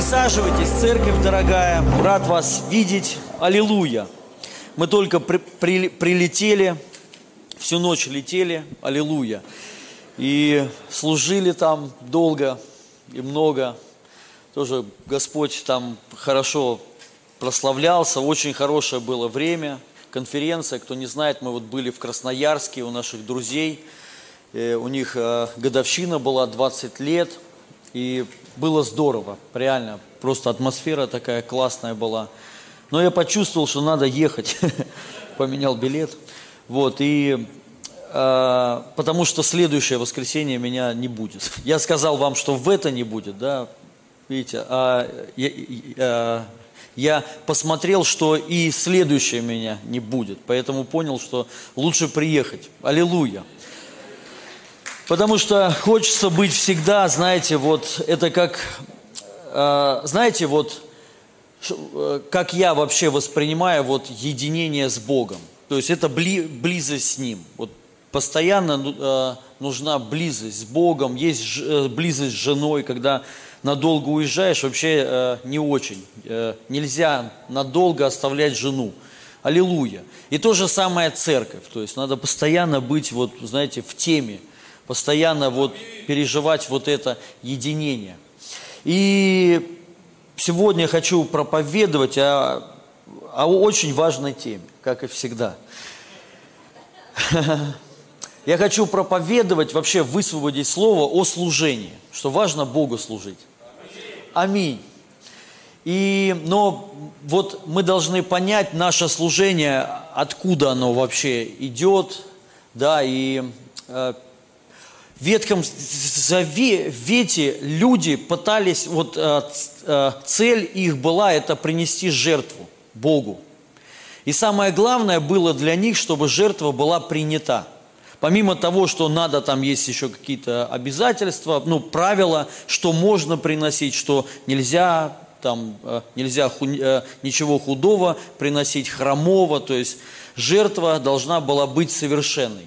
Присаживайтесь, церковь дорогая, рад вас видеть. Аллилуйя. Мы только при, при, прилетели, всю ночь летели, аллилуйя. И служили там долго и много. Тоже Господь там хорошо прославлялся, очень хорошее было время. Конференция, кто не знает, мы вот были в Красноярске у наших друзей. Э, у них э, годовщина была 20 лет. И было здорово, реально. Просто атмосфера такая классная была. Но я почувствовал, что надо ехать. Поменял билет. Вот, и э, потому что следующее воскресенье меня не будет. Я сказал вам, что в это не будет, да, видите, а я, а, я посмотрел, что и следующее меня не будет, поэтому понял, что лучше приехать. Аллилуйя. Потому что хочется быть всегда, знаете, вот это как, э, знаете, вот э, как я вообще воспринимаю вот единение с Богом. То есть это бли, близость с Ним. Вот постоянно ну, э, нужна близость с Богом, есть близость с женой, когда надолго уезжаешь, вообще не очень. Нельзя надолго оставлять жену. Аллилуйя. И то же самое церковь. То есть надо постоянно быть, вот, знаете, в теме постоянно вот переживать вот это единение. И сегодня хочу проповедовать о, о очень важной теме, как и всегда. Я хочу проповедовать, вообще высвободить слово о служении, что важно Богу служить. Аминь. И, но вот мы должны понять наше служение, откуда оно вообще идет, да, и э, в Ветхом Завете люди пытались, вот э, э, цель их была это принести жертву Богу. И самое главное было для них, чтобы жертва была принята. Помимо того, что надо, там есть еще какие-то обязательства, ну, правила, что можно приносить, что нельзя, там, э, нельзя ху, ничего худого приносить, хромого, то есть жертва должна была быть совершенной.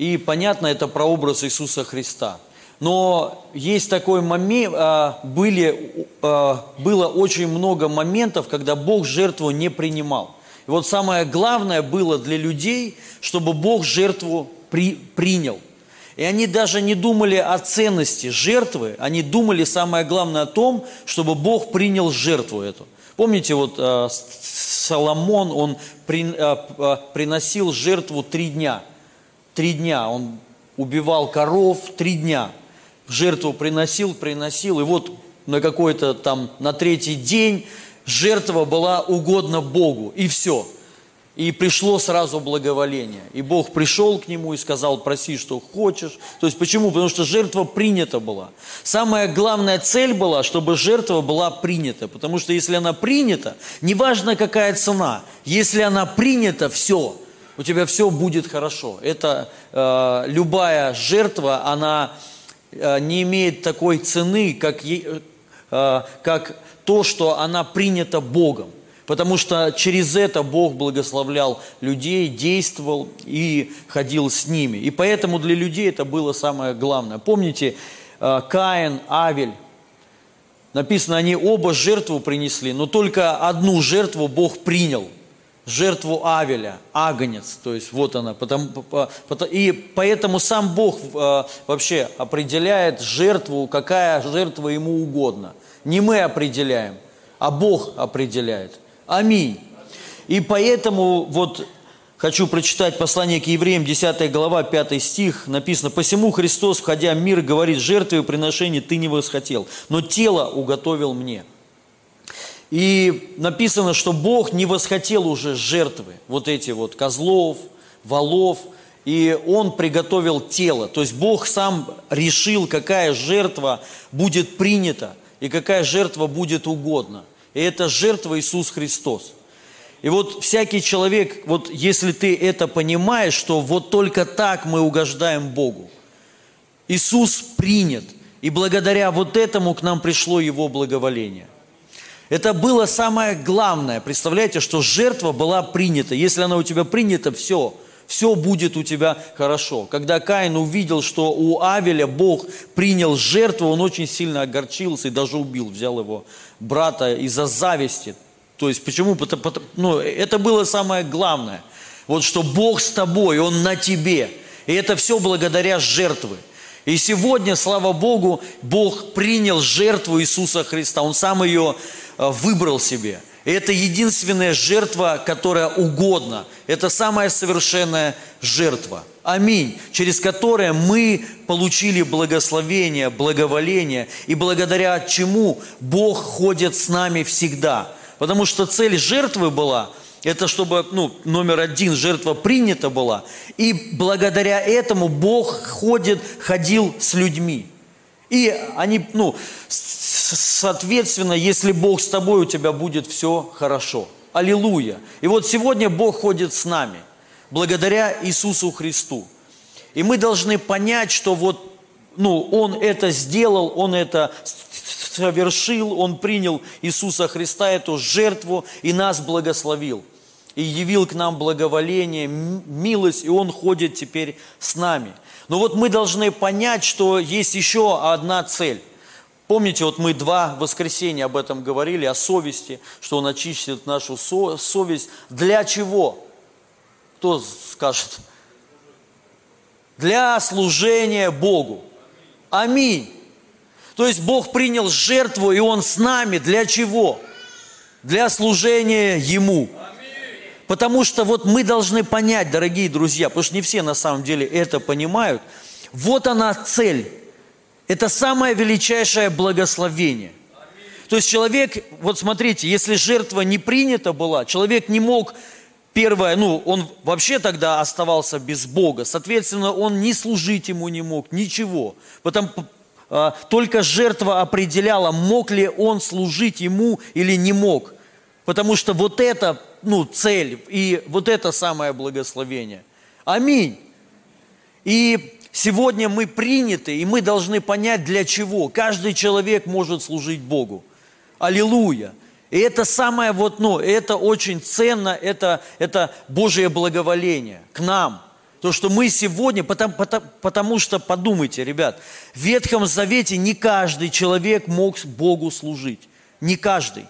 И понятно, это прообраз Иисуса Христа. Но есть такой момент, а, были, а, было очень много моментов, когда Бог жертву не принимал. И вот самое главное было для людей, чтобы Бог жертву при, принял. И они даже не думали о ценности жертвы, они думали самое главное о том, чтобы Бог принял жертву эту. Помните, вот э, Соломон, он при, приносил жертву три дня – Три дня он убивал коров, три дня жертву приносил, приносил. И вот на какой-то там, на третий день жертва была угодна Богу. И все. И пришло сразу благоволение. И Бог пришел к нему и сказал, проси, что хочешь. То есть почему? Потому что жертва принята была. Самая главная цель была, чтобы жертва была принята. Потому что если она принята, неважно какая цена, если она принята, все – у тебя все будет хорошо. Это э, любая жертва, она э, не имеет такой цены, как, э, как то, что она принята Богом. Потому что через это Бог благословлял людей, действовал и ходил с ними. И поэтому для людей это было самое главное. Помните, э, Каин, Авель, написано, они оба жертву принесли, но только одну жертву Бог принял – жертву Авеля, агнец, то есть вот она. Потому, и поэтому сам Бог э, вообще определяет жертву, какая жертва ему угодно. Не мы определяем, а Бог определяет. Аминь. И поэтому вот хочу прочитать послание к евреям, 10 глава, 5 стих, написано, «Посему Христос, входя в мир, говорит, жертвы и приношения ты не восхотел, но тело уготовил мне». И написано, что Бог не восхотел уже жертвы, вот эти вот козлов, волов, и Он приготовил тело. То есть Бог сам решил, какая жертва будет принята и какая жертва будет угодна. И это жертва Иисус Христос. И вот всякий человек, вот если ты это понимаешь, что вот только так мы угождаем Богу. Иисус принят, и благодаря вот этому к нам пришло Его благоволение – это было самое главное. Представляете, что жертва была принята. Если она у тебя принята, все, все будет у тебя хорошо. Когда Каин увидел, что у Авеля Бог принял жертву, он очень сильно огорчился и даже убил, взял его брата из-за зависти. То есть почему? Ну, это было самое главное. Вот что Бог с тобой, Он на тебе. И это все благодаря жертве. И сегодня, слава Богу, Бог принял жертву Иисуса Христа. Он сам ее э, выбрал себе. И это единственная жертва, которая угодна. Это самая совершенная жертва. Аминь. Через которое мы получили благословение, благоволение. И благодаря чему Бог ходит с нами всегда. Потому что цель жертвы была – это чтобы, ну, номер один, жертва принята была. И благодаря этому Бог ходит, ходил с людьми. И они, ну, соответственно, если Бог с тобой, у тебя будет все хорошо. Аллилуйя. И вот сегодня Бог ходит с нами, благодаря Иисусу Христу. И мы должны понять, что вот, ну, Он это сделал, Он это совершил, Он принял Иисуса Христа, эту жертву, и нас благословил и явил к нам благоволение, милость, и Он ходит теперь с нами. Но вот мы должны понять, что есть еще одна цель. Помните, вот мы два воскресенья об этом говорили, о совести, что Он очистит нашу совесть. Для чего? Кто скажет? Для служения Богу. Аминь. То есть Бог принял жертву, и Он с нами. Для чего? Для служения Ему. Потому что вот мы должны понять, дорогие друзья, потому что не все на самом деле это понимают. Вот она цель. Это самое величайшее благословение. То есть человек, вот смотрите, если жертва не принята была, человек не мог, первое, ну, он вообще тогда оставался без Бога, соответственно, он ни служить ему не мог, ничего. Потому, а, только жертва определяла, мог ли он служить ему или не мог. Потому что вот это ну, цель и вот это самое благословение. Аминь. И сегодня мы приняты, и мы должны понять, для чего. Каждый человек может служить Богу. Аллилуйя. И это самое вот, ну, это очень ценно, это, это Божье благоволение к нам. То, что мы сегодня, потому, потому, потому что, подумайте, ребят, в Ветхом Завете не каждый человек мог Богу служить. Не каждый.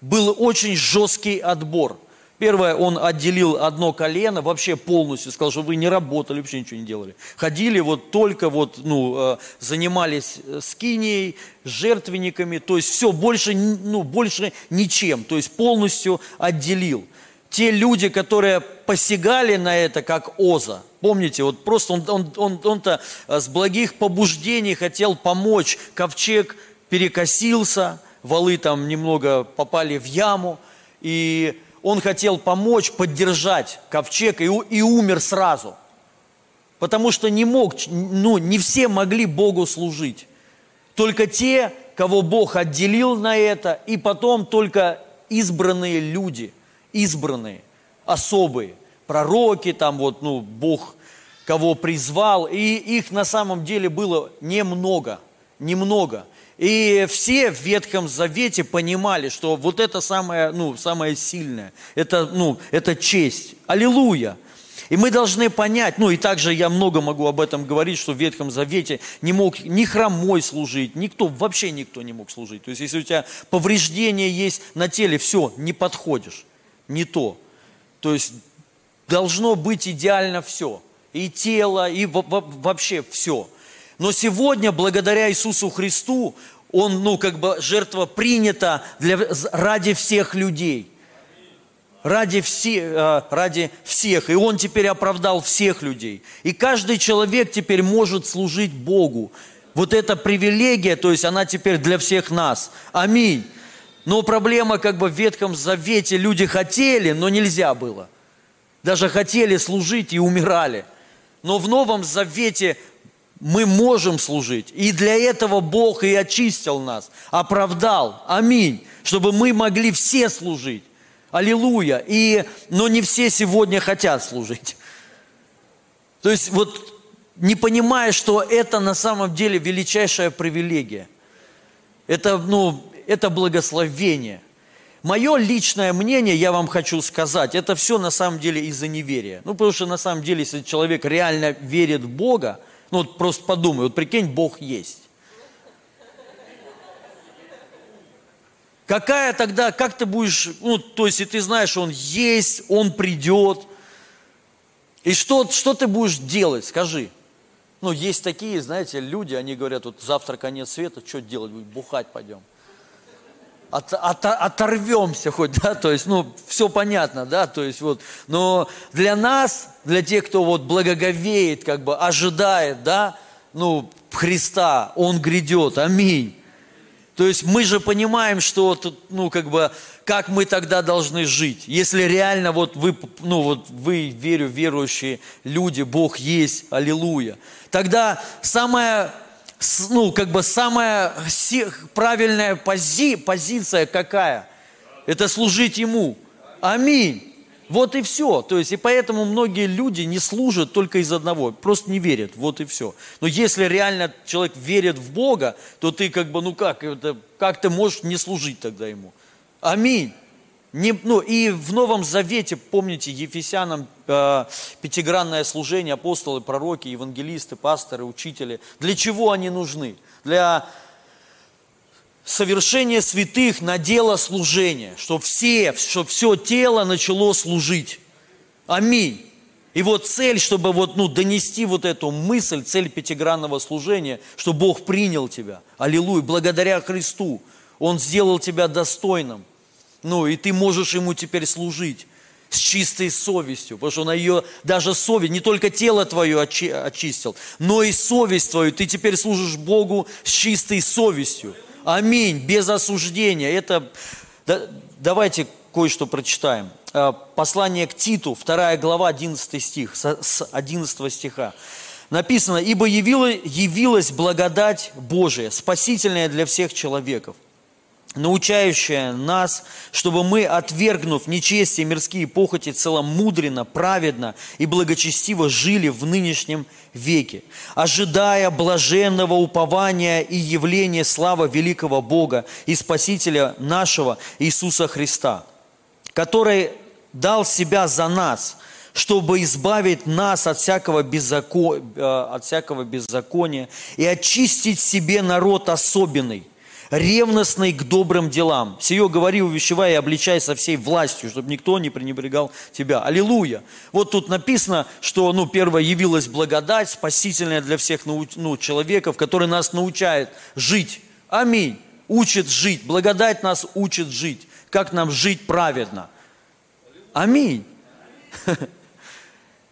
Был очень жесткий отбор – Первое, он отделил одно колено вообще полностью, сказал, что вы не работали, вообще ничего не делали. Ходили вот только вот, ну, э, занимались э, скинией, жертвенниками, то есть все, больше, ну, больше ничем, то есть полностью отделил. Те люди, которые посягали на это, как Оза, помните, вот просто он, он, он, он-то э, с благих побуждений хотел помочь, ковчег перекосился, валы там немного попали в яму, и он хотел помочь, поддержать ковчег и, и умер сразу. Потому что не мог, ну, не все могли Богу служить. Только те, кого Бог отделил на это, и потом только избранные люди, избранные, особые, пророки, там вот, ну, Бог кого призвал, и их на самом деле было немного, немного. И все в Ветхом Завете понимали, что вот это самое, ну, самое сильное, это, ну, это честь. Аллилуйя! И мы должны понять, ну и также я много могу об этом говорить, что в Ветхом Завете не мог ни хромой служить, никто, вообще никто не мог служить. То есть если у тебя повреждение есть на теле, все, не подходишь, не то. То есть должно быть идеально все. И тело, и вообще все. Но сегодня, благодаря Иисусу Христу, Он, ну, как бы жертва принята для, ради всех людей. Ради, все, э, ради всех. И Он теперь оправдал всех людей. И каждый человек теперь может служить Богу. Вот эта привилегия, то есть она теперь для всех нас. Аминь. Но проблема как бы в Ветхом Завете люди хотели, но нельзя было. Даже хотели служить и умирали. Но в Новом Завете мы можем служить. И для этого Бог и очистил нас, оправдал. Аминь. Чтобы мы могли все служить. Аллилуйя. И, но не все сегодня хотят служить. То есть вот не понимая, что это на самом деле величайшая привилегия. Это, ну, это благословение. мое личное мнение, я вам хочу сказать, это все на самом деле из-за неверия. Ну, потому что на самом деле, если человек реально верит в Бога, ну, вот просто подумай, вот прикинь, Бог есть. Какая тогда, как ты будешь, ну, то есть, и ты знаешь, Он есть, Он придет. И что, что ты будешь делать, скажи? Ну, есть такие, знаете, люди, они говорят, вот завтра конец света, что делать, бухать пойдем от, от, оторвемся хоть, да, то есть, ну, все понятно, да, то есть вот, но для нас, для тех, кто вот благоговеет, как бы ожидает, да, ну, Христа, Он грядет, аминь. То есть мы же понимаем, что, ну, как бы, как мы тогда должны жить. Если реально вот вы, ну, вот вы, верю, верующие люди, Бог есть, аллилуйя. Тогда самое ну, как бы самая правильная пози, позиция какая? Это служить Ему. Аминь. Вот и все. То есть, и поэтому многие люди не служат только из одного, просто не верят. Вот и все. Но если реально человек верит в Бога, то ты как бы, ну как, это, как ты можешь не служить тогда Ему? Аминь. Не, ну, и в Новом Завете, помните, Ефесянам э, пятигранное служение, апостолы, пророки, евангелисты, пасторы, учители. Для чего они нужны? Для совершения святых на дело служения, чтобы все, чтобы все тело начало служить. Аминь. И вот цель, чтобы вот, ну, донести вот эту мысль, цель пятигранного служения, что Бог принял тебя. Аллилуйя. Благодаря Христу. Он сделал тебя достойным. Ну, и ты можешь ему теперь служить с чистой совестью, потому что он ее, даже совесть, не только тело твое очи, очистил, но и совесть твою. Ты теперь служишь Богу с чистой совестью. Аминь, без осуждения. Это, да, давайте кое-что прочитаем. А, послание к Титу, 2 глава, 11 стих, с 11 стиха. Написано, «Ибо явила, явилась благодать Божия, спасительная для всех человеков, научающая нас, чтобы мы, отвергнув нечестие мирские похоти, целомудренно, праведно и благочестиво жили в нынешнем веке, ожидая блаженного упования и явления славы великого Бога и Спасителя нашего Иисуса Христа, который дал себя за нас, чтобы избавить нас от всякого, беззако... Э, от всякого беззакония и очистить себе народ особенный – ревностный к добрым делам. Сие говори, увещевая и обличай со всей властью, чтобы никто не пренебрегал тебя. Аллилуйя. Вот тут написано, что, ну, первое, явилась благодать, спасительная для всех ну, человеков, который нас научает жить. Аминь. Учит жить. Благодать нас учит жить. Как нам жить праведно. Аминь.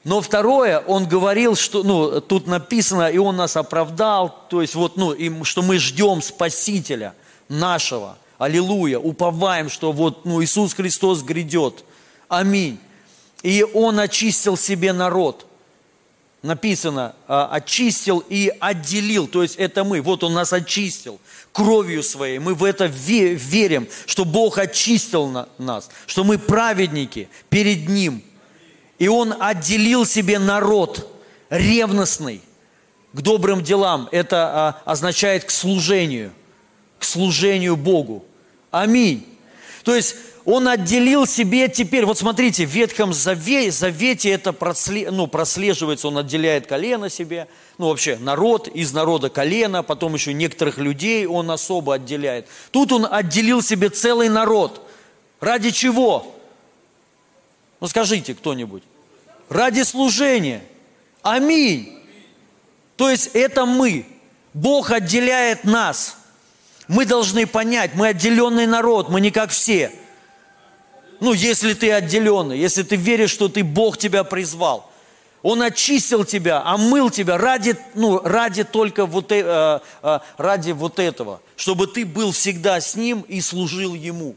Но второе, он говорил, что, ну, тут написано, и он нас оправдал, то есть вот, ну, и, что мы ждем Спасителя нашего. Аллилуйя, уповаем, что вот, ну, Иисус Христос грядет. Аминь. И Он очистил себе народ. Написано, а, очистил и отделил, то есть это мы. Вот Он нас очистил кровью своей. Мы в это верим, что Бог очистил нас, что мы праведники перед Ним – и он отделил себе народ ревностный к добрым делам. Это а, означает к служению, к служению Богу. Аминь. То есть он отделил себе теперь, вот смотрите, в Ветхом Завете, это ну, прослеживается, он отделяет колено себе, ну вообще народ, из народа колено, потом еще некоторых людей он особо отделяет. Тут он отделил себе целый народ. Ради чего? Ну скажите кто-нибудь. Ради служения. Аминь. То есть это мы. Бог отделяет нас. Мы должны понять, мы отделенный народ, мы не как все. Ну, если ты отделенный, если ты веришь, что ты Бог тебя призвал. Он очистил тебя, омыл тебя ради, ну, ради только вот, э, э, ради вот этого, чтобы ты был всегда с Ним и служил Ему.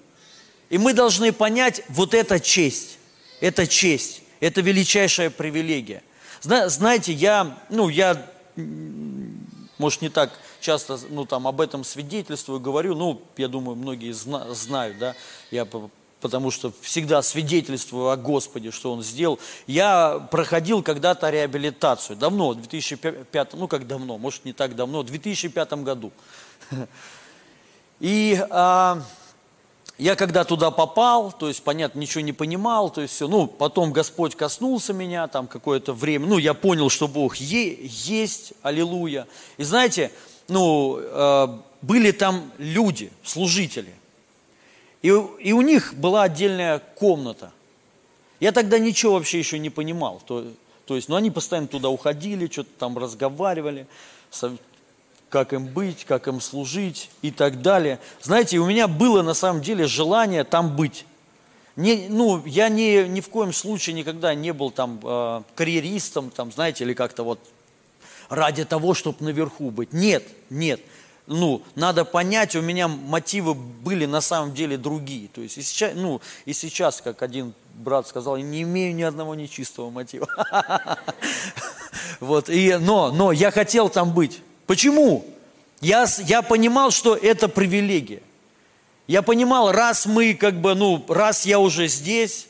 И мы должны понять, вот эта честь, это честь, это величайшая привилегия. Знаете, я, ну, я, может, не так часто, ну, там, об этом свидетельствую, говорю, ну, я думаю, многие зна знают, да, я потому что всегда свидетельствую о Господе, что Он сделал. Я проходил когда-то реабилитацию, давно, в 2005, ну как давно, может не так давно, в 2005 году. И а, я когда туда попал, то есть, понятно, ничего не понимал, то есть все, ну, потом Господь коснулся меня, там какое-то время, ну, я понял, что Бог е- есть, аллилуйя. И знаете, ну, э, были там люди, служители, и, и у них была отдельная комната. Я тогда ничего вообще еще не понимал, то, то есть, ну, они постоянно туда уходили, что-то там разговаривали, как им быть, как им служить и так далее. Знаете, у меня было на самом деле желание там быть. Не, ну, я ни, ни в коем случае никогда не был там э, карьеристом, там, знаете, или как-то вот ради того, чтобы наверху быть. Нет, нет. Ну, надо понять, у меня мотивы были на самом деле другие. То есть и сейчас, ну, и сейчас, как один брат сказал, я не имею ни одного нечистого мотива. Вот, и, но, но я хотел там быть. Почему? Я, я понимал, что это привилегия. Я понимал, раз мы как бы, ну, раз я уже здесь,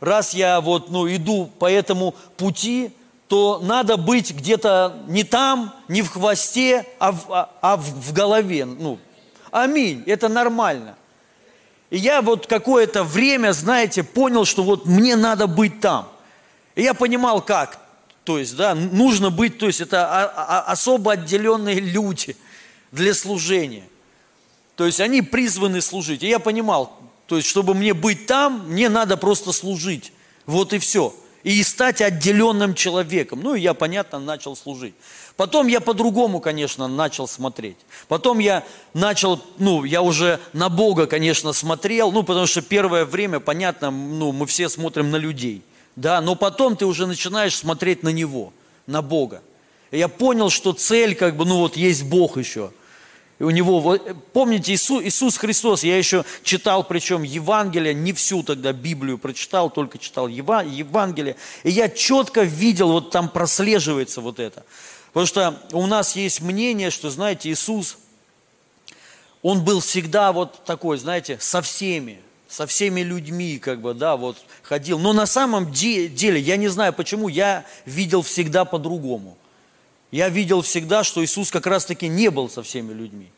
раз я вот, ну, иду по этому пути, то надо быть где-то не там, не в хвосте, а в, а, а в, в голове. Ну, аминь, это нормально. И я вот какое-то время, знаете, понял, что вот мне надо быть там. И я понимал, как. То есть, да, нужно быть, то есть это особо отделенные люди для служения. То есть они призваны служить. И я понимал, то есть чтобы мне быть там, мне надо просто служить. Вот и все. И стать отделенным человеком. Ну и я, понятно, начал служить. Потом я по-другому, конечно, начал смотреть. Потом я начал, ну, я уже на Бога, конечно, смотрел, ну, потому что первое время, понятно, ну, мы все смотрим на людей да, но потом ты уже начинаешь смотреть на Него, на Бога. И я понял, что цель, как бы, ну вот есть Бог еще. И у него, вот, помните, Иисус, Иисус Христос, я еще читал, причем Евангелие, не всю тогда Библию прочитал, только читал Евангелие. И я четко видел, вот там прослеживается вот это. Потому что у нас есть мнение, что, знаете, Иисус, Он был всегда вот такой, знаете, со всеми со всеми людьми, как бы, да, вот ходил. Но на самом деле, я не знаю почему, я видел всегда по-другому. Я видел всегда, что Иисус как раз-таки не был со всеми людьми.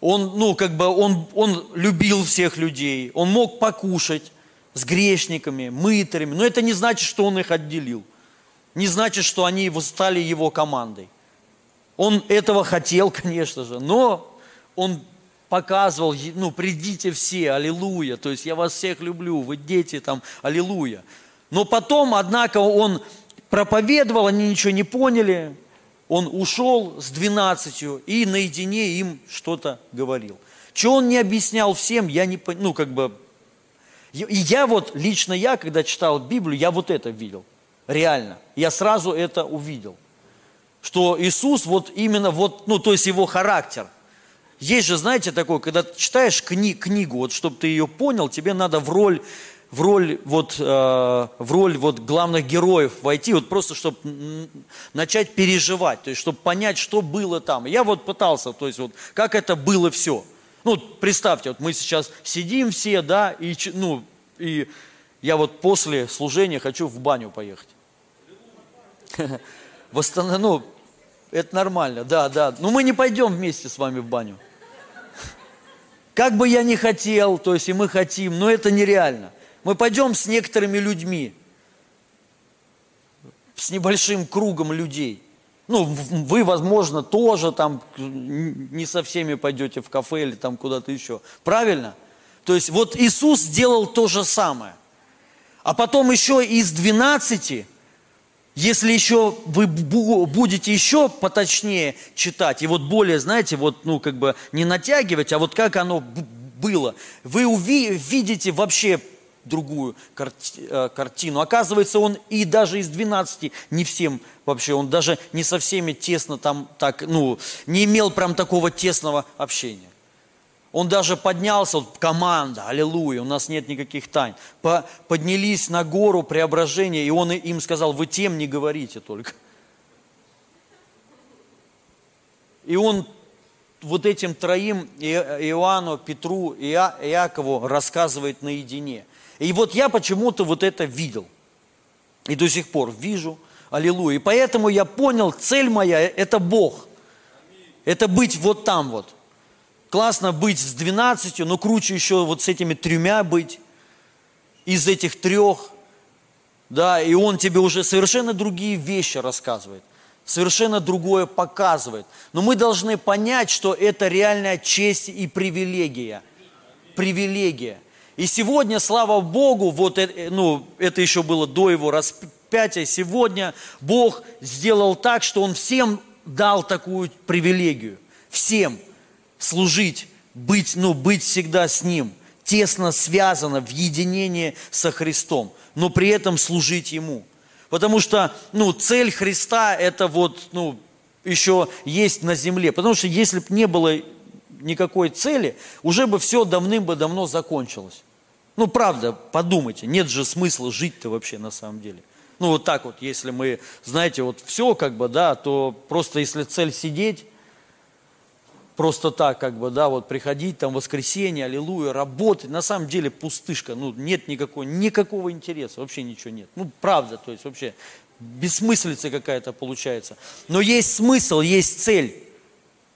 Он, ну, как бы, он, он любил всех людей, он мог покушать с грешниками, мытарями, но это не значит, что он их отделил. Не значит, что они стали его командой. Он этого хотел, конечно же, но он показывал, ну, придите все, аллилуйя, то есть я вас всех люблю, вы дети там, аллилуйя. Но потом, однако, он проповедовал, они ничего не поняли, он ушел с двенадцатью и наедине им что-то говорил. Что он не объяснял всем, я не понял, ну, как бы, и я вот, лично я, когда читал Библию, я вот это видел, реально. Я сразу это увидел, что Иисус вот именно вот, ну, то есть его характер – есть же, знаете, такое, когда ты читаешь кни, книгу, вот чтобы ты ее понял, тебе надо в роль, в роль, вот, э, в роль вот главных героев войти, вот просто чтобы начать переживать, то есть чтобы понять, что было там. Я вот пытался, то есть вот как это было все. Ну, представьте, вот мы сейчас сидим все, да, и, ну, и я вот после служения хочу в баню поехать. Восстанов... Ну, это нормально, да, да. Но мы не пойдем вместе с вами в баню. Как бы я ни хотел, то есть и мы хотим, но это нереально. Мы пойдем с некоторыми людьми, с небольшим кругом людей. Ну, вы, возможно, тоже там не со всеми пойдете в кафе или там куда-то еще. Правильно? То есть вот Иисус сделал то же самое. А потом еще из 12 если еще вы будете еще поточнее читать, и вот более, знаете, вот, ну, как бы не натягивать, а вот как оно было, вы увидите вообще другую э, картину. Оказывается, он и даже из 12 не всем вообще, он даже не со всеми тесно там так, ну, не имел прям такого тесного общения. Он даже поднялся, вот, команда, аллилуйя, у нас нет никаких тайн. По, поднялись на гору преображения, и он им сказал, вы тем не говорите только. И он вот этим троим, Иоанну, Петру и Иакову рассказывает наедине. И вот я почему-то вот это видел. И до сих пор вижу. Аллилуйя. И поэтому я понял, цель моя – это Бог. Это быть вот там вот. Классно быть с 12, но круче еще вот с этими тремя быть, из этих трех, да, и он тебе уже совершенно другие вещи рассказывает, совершенно другое показывает. Но мы должны понять, что это реальная честь и привилегия. Привилегия. И сегодня, слава Богу, вот это, ну, это еще было до его распятия, сегодня Бог сделал так, что Он всем дал такую привилегию. Всем служить, быть, ну, быть всегда с Ним, тесно связано в единении со Христом, но при этом служить Ему. Потому что, ну, цель Христа – это вот, ну, еще есть на земле. Потому что если бы не было никакой цели, уже бы все давным-бы-давно закончилось. Ну, правда, подумайте, нет же смысла жить-то вообще на самом деле. Ну, вот так вот, если мы, знаете, вот все как бы, да, то просто если цель сидеть, просто так как бы, да, вот приходить там воскресенье, аллилуйя, работать, на самом деле пустышка, ну, нет никакого, никакого интереса, вообще ничего нет. Ну, правда, то есть вообще бессмыслица какая-то получается. Но есть смысл, есть цель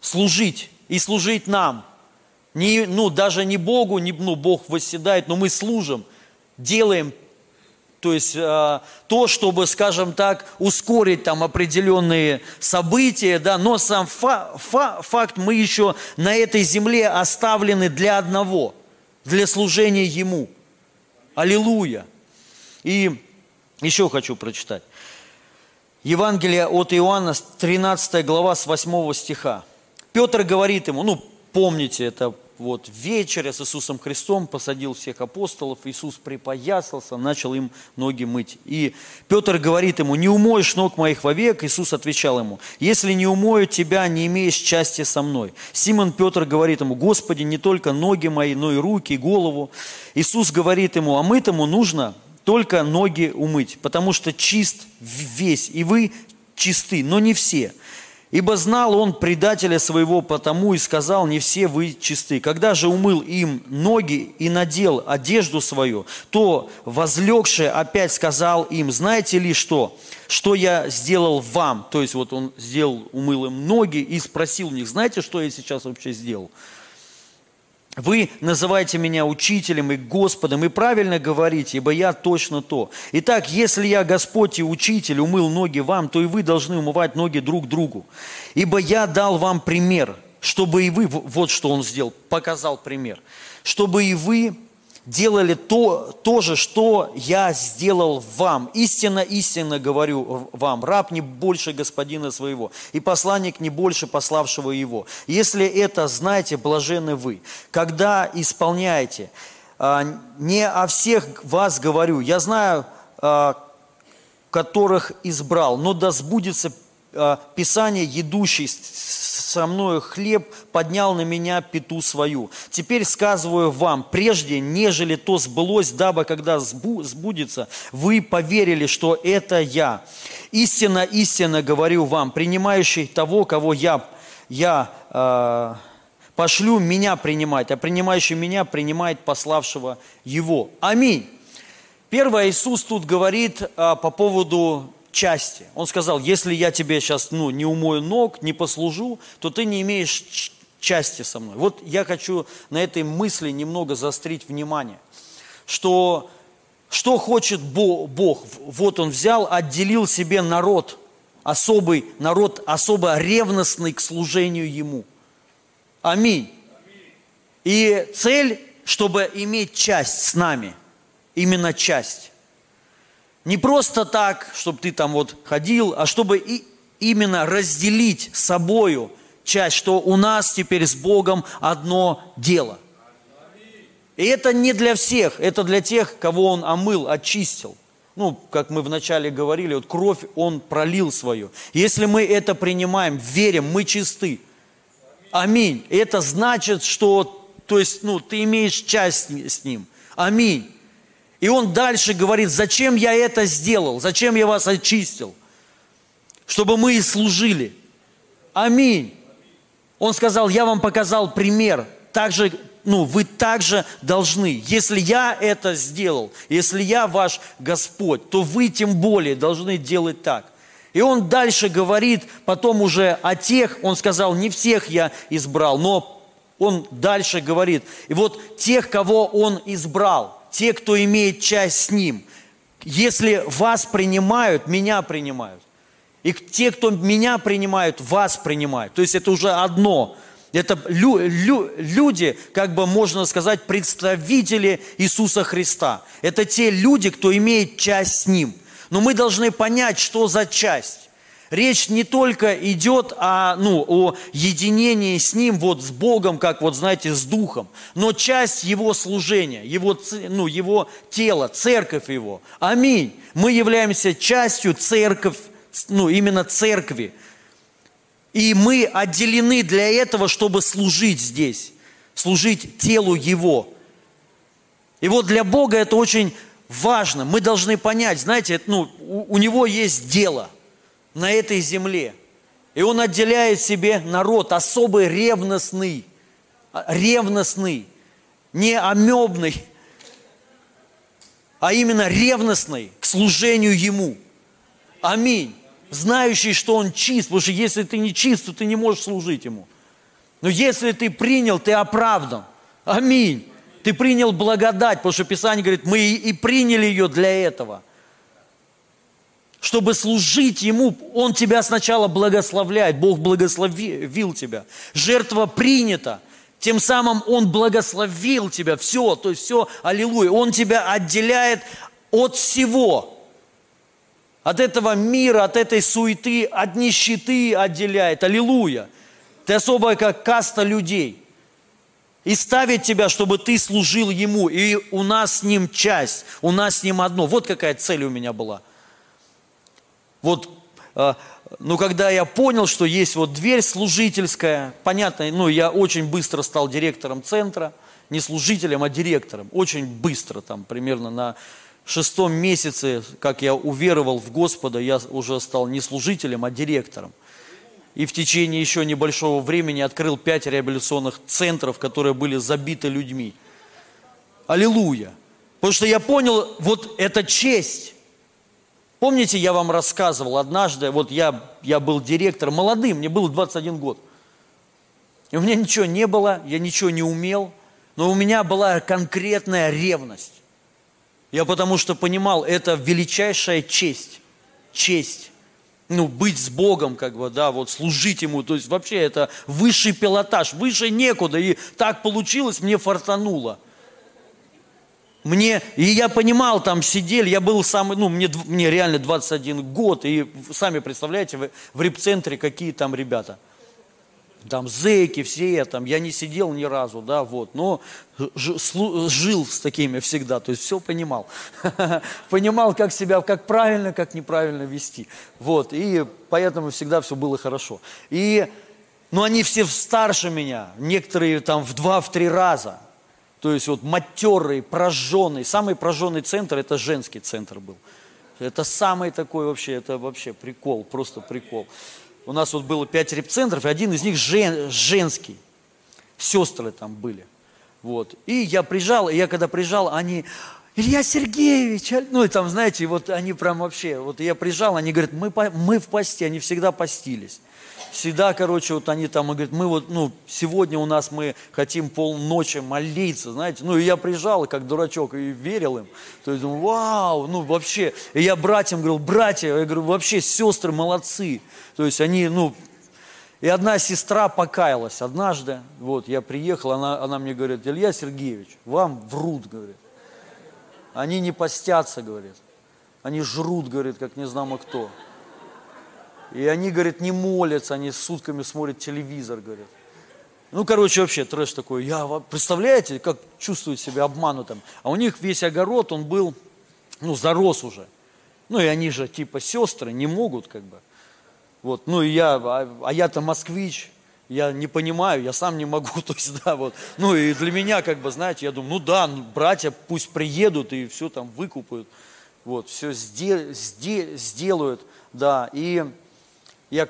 служить и служить нам. Не, ну, даже не Богу, не, ну, Бог восседает, но мы служим, делаем то есть э, то, чтобы, скажем так, ускорить там определенные события, да, но сам фа фа факт мы еще на этой земле оставлены для одного, для служения Ему. Аллилуйя. И еще хочу прочитать. Евангелие от Иоанна, 13 глава, с 8 стиха. Петр говорит ему, ну, помните, это вот вечеря с Иисусом Христом, посадил всех апостолов, Иисус припоясался, начал им ноги мыть. И Петр говорит ему, не умоешь ног моих вовек, Иисус отвечал ему, если не умою тебя, не имеешь счастья со мной. Симон Петр говорит ему, Господи, не только ноги мои, но и руки, и голову. Иисус говорит ему, а мытому нужно только ноги умыть, потому что чист весь, и вы чисты, но не все. Ибо знал он предателя своего потому и сказал, не все вы чисты. Когда же умыл им ноги и надел одежду свою, то возлегший опять сказал им, знаете ли что, что я сделал вам? То есть вот он сделал, умыл им ноги и спросил у них, знаете, что я сейчас вообще сделал? Вы называете меня учителем и Господом, и правильно говорите, ибо я точно то. Итак, если я Господь и учитель умыл ноги вам, то и вы должны умывать ноги друг другу. Ибо я дал вам пример, чтобы и вы, вот что он сделал, показал пример, чтобы и вы делали то, то же, что я сделал вам. Истинно, истинно говорю вам, раб не больше господина своего, и посланник не больше пославшего его. Если это знаете, блажены вы. Когда исполняете, а, не о всех вас говорю, я знаю, а, которых избрал, но да сбудется а, Писание, едущий со мною хлеб, поднял на меня пету свою. Теперь сказываю вам, прежде, нежели то сбылось, дабы когда сбудется, вы поверили, что это я. Истинно, истинно говорю вам, принимающий того, кого я, я э, пошлю, меня принимать, а принимающий меня принимает пославшего его. Аминь. Первое, Иисус тут говорит а, по поводу части. Он сказал, если я тебе сейчас ну, не умою ног, не послужу, то ты не имеешь части со мной. Вот я хочу на этой мысли немного заострить внимание, что что хочет Бог? Вот Он взял, отделил себе народ, особый народ, особо ревностный к служению Ему. Аминь. И цель, чтобы иметь часть с нами, именно часть. Не просто так, чтобы ты там вот ходил, а чтобы и именно разделить собою часть, что у нас теперь с Богом одно дело. И это не для всех, это для тех, кого Он омыл, очистил. Ну, как мы вначале говорили, вот кровь Он пролил свою. Если мы это принимаем, верим, мы чисты. Аминь. Это значит, что, то есть, ну, ты имеешь часть с Ним. Аминь. И он дальше говорит, зачем я это сделал, зачем я вас очистил, чтобы мы и служили. Аминь. Он сказал, я вам показал пример, также, ну, вы также должны. Если я это сделал, если я ваш Господь, то вы тем более должны делать так. И он дальше говорит потом уже о тех, он сказал, не всех я избрал, но Он дальше говорит. И вот тех, кого Он избрал, те, кто имеет часть с Ним, если вас принимают, меня принимают. И те, кто меня принимают, вас принимают. То есть это уже одно. Это лю, лю, люди, как бы можно сказать, представители Иисуса Христа. Это те люди, кто имеет часть с Ним. Но мы должны понять, что за часть. Речь не только идет о, ну, о единении с Ним, вот с Богом, как вот знаете, с Духом, но часть Его служения, Его, ну, его тела, церковь Его. Аминь. Мы являемся частью церковь, ну, именно церкви. И мы отделены для этого, чтобы служить здесь, служить телу Его. И вот для Бога это очень важно. Мы должны понять, знаете, ну, у, у Него есть дело – на этой земле. И он отделяет себе народ особый ревностный, ревностный, не амебный, а именно ревностный к служению Ему. Аминь. Знающий, что Он чист, потому что если ты не чист, то ты не можешь служить Ему. Но если ты принял, ты оправдан. Аминь. Ты принял благодать, потому что Писание говорит, мы и приняли ее для этого – чтобы служить Ему, Он тебя сначала благословляет, Бог благословил тебя. Жертва принята, тем самым Он благословил тебя, все, то есть все, аллилуйя. Он тебя отделяет от всего, от этого мира, от этой суеты, от нищеты отделяет, аллилуйя. Ты особая как каста людей. И ставит тебя, чтобы ты служил Ему, и у нас с Ним часть, у нас с Ним одно. Вот какая цель у меня была – вот, э, ну, когда я понял, что есть вот дверь служительская, понятно, ну, я очень быстро стал директором центра, не служителем, а директором, очень быстро, там, примерно на шестом месяце, как я уверовал в Господа, я уже стал не служителем, а директором. И в течение еще небольшого времени открыл пять реабилитационных центров, которые были забиты людьми. Аллилуйя! Потому что я понял, вот это честь. Помните, я вам рассказывал однажды, вот я, я был директором, молодым, мне было 21 год. И у меня ничего не было, я ничего не умел, но у меня была конкретная ревность. Я потому что понимал, это величайшая честь, честь. Ну, быть с Богом, как бы, да, вот служить Ему. То есть вообще это высший пилотаж, выше некуда. И так получилось, мне фартануло – мне, и я понимал, там сидели, я был самый, ну, мне, мне реально 21 год, и сами представляете, в, репцентре какие там ребята. Там зэки все, там, я не сидел ни разу, да, вот, но жил с такими всегда, то есть все понимал. Понимал, как себя, как правильно, как неправильно вести. Вот, и поэтому всегда все было хорошо. И, ну, они все старше меня, некоторые там в два, в три раза – то есть вот матерый, прожженный. Самый прожженный центр, это женский центр был. Это самый такой вообще, это вообще прикол, просто прикол. У нас вот было пять репцентров, и один из них жен, женский. Сестры там были. Вот. И я приезжал, и я когда приезжал, они, Илья Сергеевич, ну и там, знаете, вот они прям вообще, вот я приезжал, они говорят, мы, мы в посте, они всегда постились. Всегда, короче, вот они там, и говорят, мы вот, ну, сегодня у нас мы хотим полночи молиться, знаете, ну, и я приезжал, как дурачок, и верил им, то есть, вау, ну, вообще, и я братьям говорил, братья, я говорю, вообще, сестры молодцы, то есть, они, ну, и одна сестра покаялась однажды, вот, я приехал, она, она мне говорит, Илья Сергеевич, вам врут, говорит, они не постятся, говорит, они жрут, говорит, как не знамо кто. И они, говорят, не молятся, они сутками смотрят телевизор, говорят. Ну, короче, вообще трэш такой. Я, представляете, как чувствуют себя обманутым? А у них весь огород, он был, ну, зарос уже. Ну, и они же типа сестры, не могут как бы. Вот, ну, и я, а, а я-то москвич, я не понимаю, я сам не могу, то есть, да, вот. Ну, и для меня, как бы, знаете, я думаю, ну да, ну, братья пусть приедут и все там выкупают, вот, все сдел, сделают, да, и я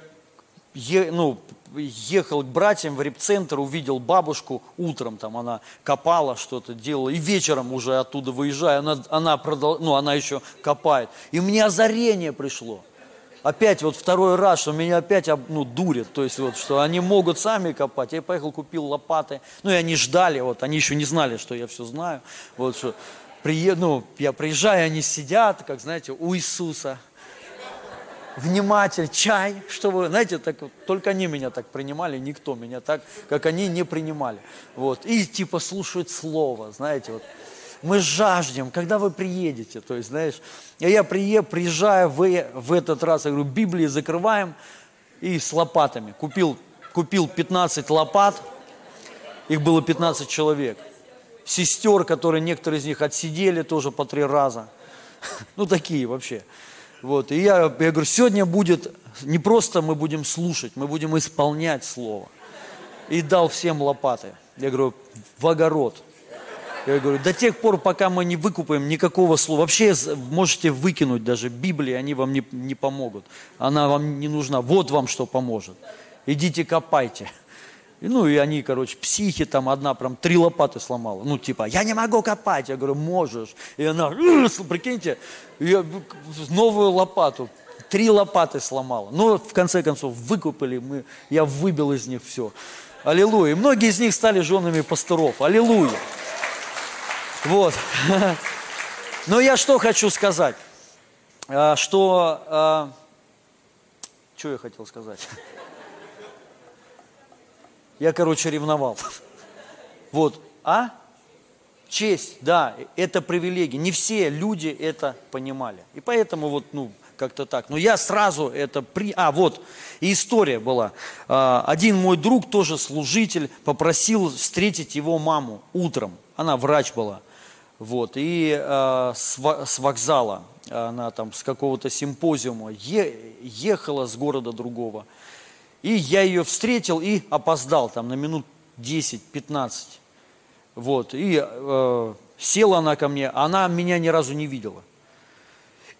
е, ну, ехал к братьям в репцентр, увидел бабушку утром, там она копала что-то, делала, и вечером уже оттуда выезжая, она, она, продол, ну, она еще копает. И мне озарение пришло. Опять вот второй раз, что меня опять ну, дурят, то есть вот, что они могут сами копать. Я поехал, купил лопаты, ну и они ждали, вот, они еще не знали, что я все знаю, вот, что приеду, ну, я приезжаю, они сидят, как, знаете, у Иисуса, вниматель, чай, что вы, знаете, так, только они меня так принимали, никто меня так, как они не принимали, вот, и типа слушают слово, знаете, вот, мы жаждем, когда вы приедете, то есть, знаешь, я прие, приезжаю в, в этот раз, я говорю, Библии закрываем и с лопатами. Купил, купил 15 лопат, их было 15 человек. Сестер, которые некоторые из них отсидели тоже по три раза. Ну, такие вообще. Вот. И я, я говорю, сегодня будет, не просто мы будем слушать, мы будем исполнять Слово. И дал всем лопаты. Я говорю, в огород. Я говорю, до тех пор, пока мы не выкупаем никакого слова, вообще можете выкинуть даже Библии, они вам не, не помогут. Она вам не нужна. Вот вам что поможет. Идите копайте. И, ну, и они, короче, психи, там одна прям три лопаты сломала. Ну, типа, я не могу копать. Я говорю, можешь. И она, прикиньте, я, новую лопату, три лопаты сломала. Но в конце концов выкупали, мы, я выбил из них все. Аллилуйя. И многие из них стали женами пасторов. Аллилуйя. Вот. Но я что хочу сказать? А, что... А, что я хотел сказать? Я, короче, ревновал. Вот. А? Честь, да, это привилегия. Не все люди это понимали. И поэтому вот, ну, как-то так. Но я сразу это при... А, вот, и история была. А, один мой друг, тоже служитель, попросил встретить его маму утром. Она врач была. Вот, и э, с, вокзала, она там с какого-то симпозиума е, ехала с города другого. И я ее встретил и опоздал там на минут 10-15. Вот, и э, села она ко мне, она меня ни разу не видела.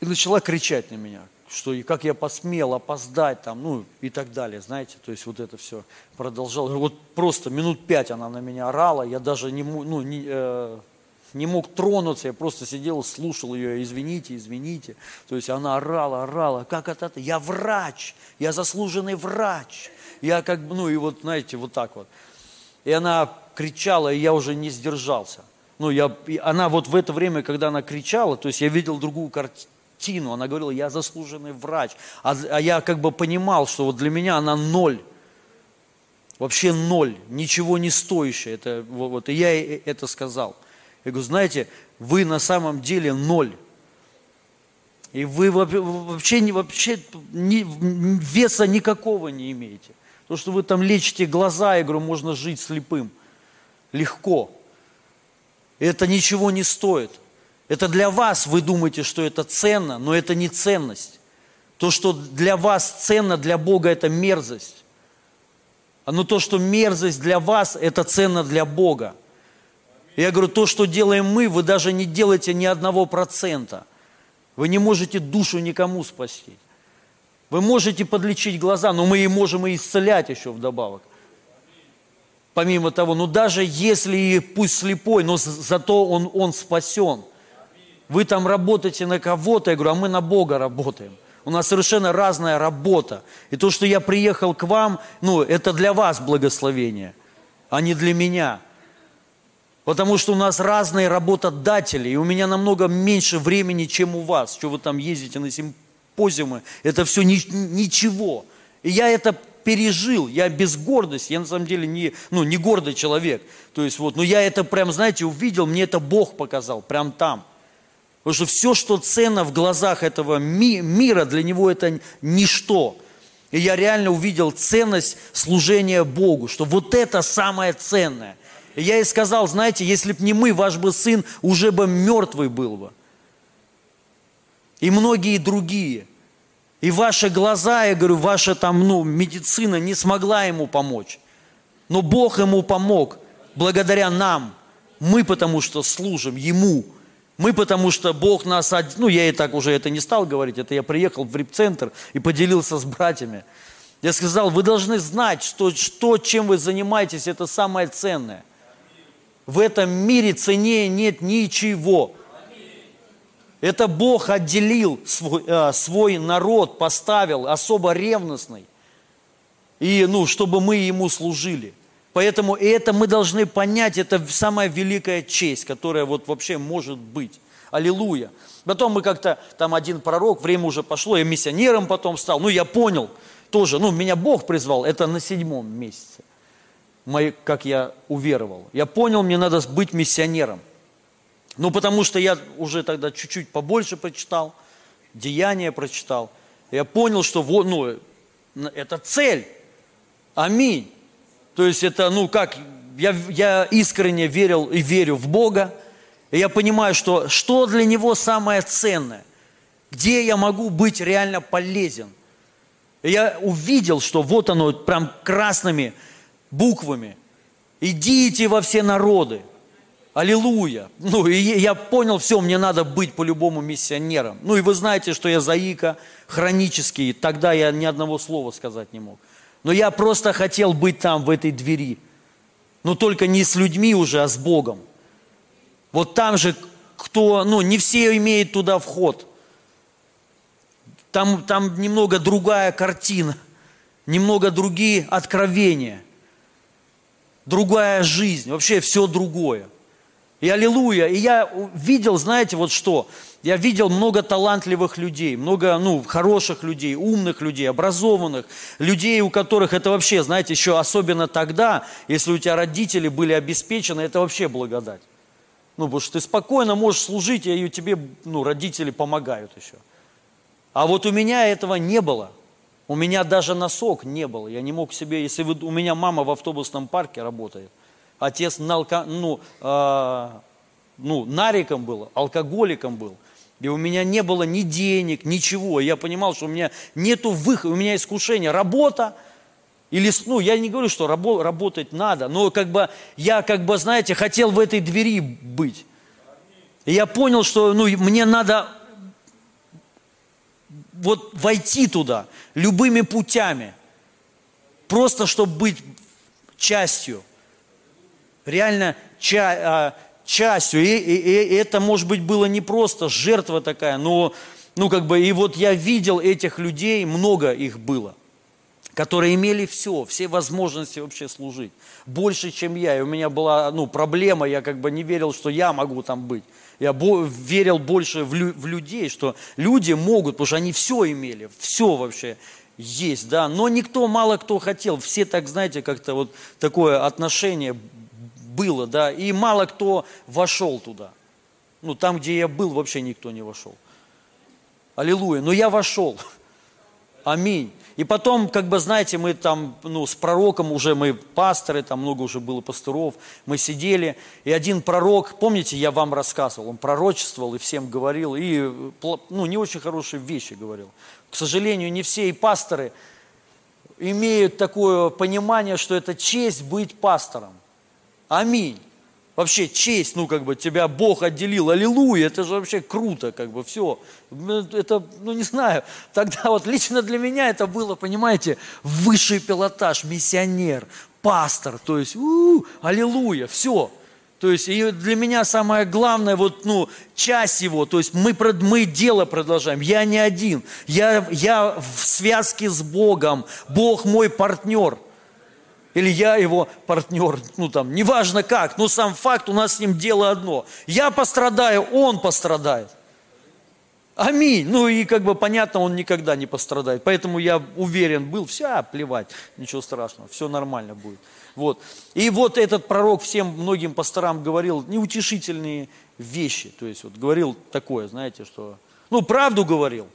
И начала кричать на меня, что и как я посмел опоздать там, ну и так далее, знаете, то есть вот это все продолжалось. Вот просто минут пять она на меня орала, я даже не, ну, не, э, не мог тронуться, я просто сидел, слушал ее, извините, извините. То есть она орала, орала, как это, я врач, я заслуженный врач. Я как бы, ну и вот, знаете, вот так вот. И она кричала, и я уже не сдержался. Ну, я, она вот в это время, когда она кричала, то есть я видел другую картину, она говорила, я заслуженный врач. А, а я как бы понимал, что вот для меня она ноль. Вообще ноль, ничего не стоящее. Это, вот, и я это сказал. Я говорю, знаете, вы на самом деле ноль. И вы вообще, вообще ни, веса никакого не имеете. То, что вы там лечите глаза, я говорю, можно жить слепым. Легко. Это ничего не стоит. Это для вас, вы думаете, что это ценно, но это не ценность. То, что для вас ценно, для Бога это мерзость. А но то, что мерзость для вас, это ценно для Бога. Я говорю, то, что делаем мы, вы даже не делаете ни одного процента. Вы не можете душу никому спасти. Вы можете подлечить глаза, но мы и можем и исцелять еще вдобавок. Помимо того, ну даже если и пусть слепой, но зато он, он спасен. Вы там работаете на кого-то, я говорю, а мы на Бога работаем. У нас совершенно разная работа. И то, что я приехал к вам, ну, это для вас благословение, а не для меня. Потому что у нас разные работодатели, и у меня намного меньше времени, чем у вас. Что вы там ездите на симпозиумы, это все ни, ничего. И я это пережил, я без гордости, я на самом деле не, ну, не гордый человек. То есть вот, но я это прям, знаете, увидел, мне это Бог показал, прям там. Потому что все, что ценно в глазах этого ми мира, для него это ничто. И я реально увидел ценность служения Богу, что вот это самое ценное – и я ей сказал, знаете, если бы не мы, ваш бы сын уже бы мертвый был бы. И многие другие. И ваши глаза, я говорю, ваша там, ну, медицина не смогла ему помочь. Но Бог ему помог, благодаря нам. Мы потому что служим Ему. Мы потому что Бог нас... Ну, я и так уже это не стал говорить, это я приехал в рип-центр и поделился с братьями. Я сказал, вы должны знать, что, что чем вы занимаетесь, это самое ценное. В этом мире ценнее нет ничего. Это Бог отделил свой, э, свой народ, поставил особо ревностный, и, ну, чтобы мы Ему служили. Поэтому это мы должны понять, это самая великая честь, которая вот вообще может быть. Аллилуйя. Потом мы как-то, там один пророк, время уже пошло, я миссионером потом стал. Ну, я понял тоже, ну, меня Бог призвал, это на седьмом месяце, мой, как я уверовал. Я понял, мне надо быть миссионером. Ну, потому что я уже тогда чуть-чуть побольше прочитал, деяния прочитал. Я понял, что вот, ну, это цель. Аминь. То есть это, ну, как, я, я искренне верил и верю в Бога. И я понимаю, что, что для Него самое ценное. Где я могу быть реально полезен. И я увидел, что вот оно прям красными буквами. Идите во все народы. Аллилуйя. Ну, и я понял, все, мне надо быть по-любому миссионером. Ну, и вы знаете, что я заика хронический, тогда я ни одного слова сказать не мог. Но я просто хотел быть там, в этой двери. Но только не с людьми уже, а с Богом. Вот там же, кто, ну, не все имеют туда вход. Там, там немного другая картина, немного другие откровения, другая жизнь, вообще все другое. И аллилуйя. И я видел, знаете, вот что? Я видел много талантливых людей, много, ну, хороших людей, умных людей, образованных, людей, у которых это вообще, знаете, еще особенно тогда, если у тебя родители были обеспечены, это вообще благодать. Ну, потому что ты спокойно можешь служить, и тебе, ну, родители помогают еще. А вот у меня этого не было. У меня даже носок не было. Я не мог себе, если вы, у меня мама в автобусном парке работает, Отец налка, ну, э, ну, нариком был, алкоголиком был. И у меня не было ни денег, ничего. Я понимал, что у меня нету выхода, у меня искушение. Работа, или, ну, я не говорю, что рабо, работать надо, но как бы я, как бы, знаете, хотел в этой двери быть. И я понял, что, ну, мне надо вот войти туда любыми путями, просто чтобы быть частью. Реально ча, а, частью. И, и, и это, может быть, было не просто жертва такая, но, ну, как бы, и вот я видел этих людей, много их было, которые имели все, все возможности вообще служить. Больше, чем я. И у меня была, ну, проблема, я как бы не верил, что я могу там быть. Я верил больше в, лю в людей, что люди могут, потому что они все имели, все вообще есть, да, но никто, мало кто хотел, все так, знаете, как-то вот такое отношение было, да, и мало кто вошел туда. Ну, там, где я был, вообще никто не вошел. Аллилуйя. Но я вошел. Аминь. И потом, как бы, знаете, мы там, ну, с пророком уже, мы пасторы, там много уже было пасторов, мы сидели, и один пророк, помните, я вам рассказывал, он пророчествовал и всем говорил, и, ну, не очень хорошие вещи говорил. К сожалению, не все и пасторы имеют такое понимание, что это честь быть пастором. Аминь. Вообще честь, ну как бы тебя Бог отделил, аллилуйя, это же вообще круто, как бы все. Это, ну не знаю, тогда вот лично для меня это было, понимаете, высший пилотаж, миссионер, пастор, то есть, у-у, аллилуйя, все. То есть и для меня самое главное, вот, ну, часть его, то есть мы, мы дело продолжаем, я не один, я, я в связке с Богом, Бог мой партнер – или я его партнер, ну там, неважно как, но сам факт, у нас с ним дело одно. Я пострадаю, он пострадает. Аминь. Ну и как бы понятно, он никогда не пострадает. Поэтому я уверен был, вся плевать, ничего страшного, все нормально будет. Вот. И вот этот пророк всем многим пасторам говорил неутешительные вещи. То есть вот говорил такое, знаете, что... Ну, правду говорил,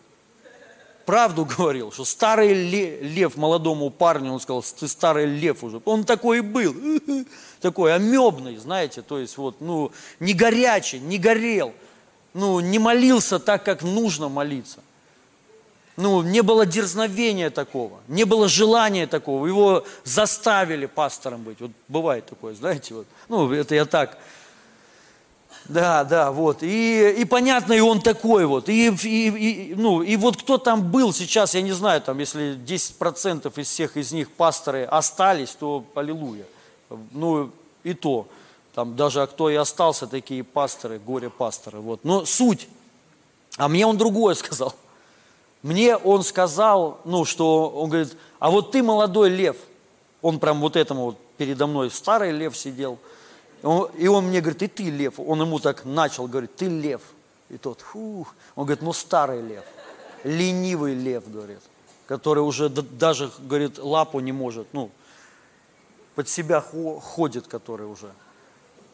правду говорил, что старый лев молодому парню, он сказал, ты старый лев уже. Он такой и был, такой амебный, знаете, то есть вот, ну, не горячий, не горел, ну, не молился так, как нужно молиться. Ну, не было дерзновения такого, не было желания такого, его заставили пастором быть. Вот бывает такое, знаете, вот, ну, это я так, да, да, вот. И, и понятно, и он такой вот. И, и, и, ну, и вот кто там был сейчас, я не знаю, там, если 10% из всех из них пасторы остались, то аллилуйя. Ну, и то. Там даже а кто и остался, такие пасторы, горе-пасторы. Вот. Но суть, А мне он другое сказал. Мне он сказал, ну, что, он говорит, а вот ты молодой лев. Он прям вот этому вот передо мной старый лев сидел. И он мне говорит, и ты лев. Он ему так начал, говорит, ты лев. И тот, фух. Он говорит, ну старый лев, ленивый лев, говорит, который уже даже, говорит, лапу не может, ну, под себя ходит, который уже,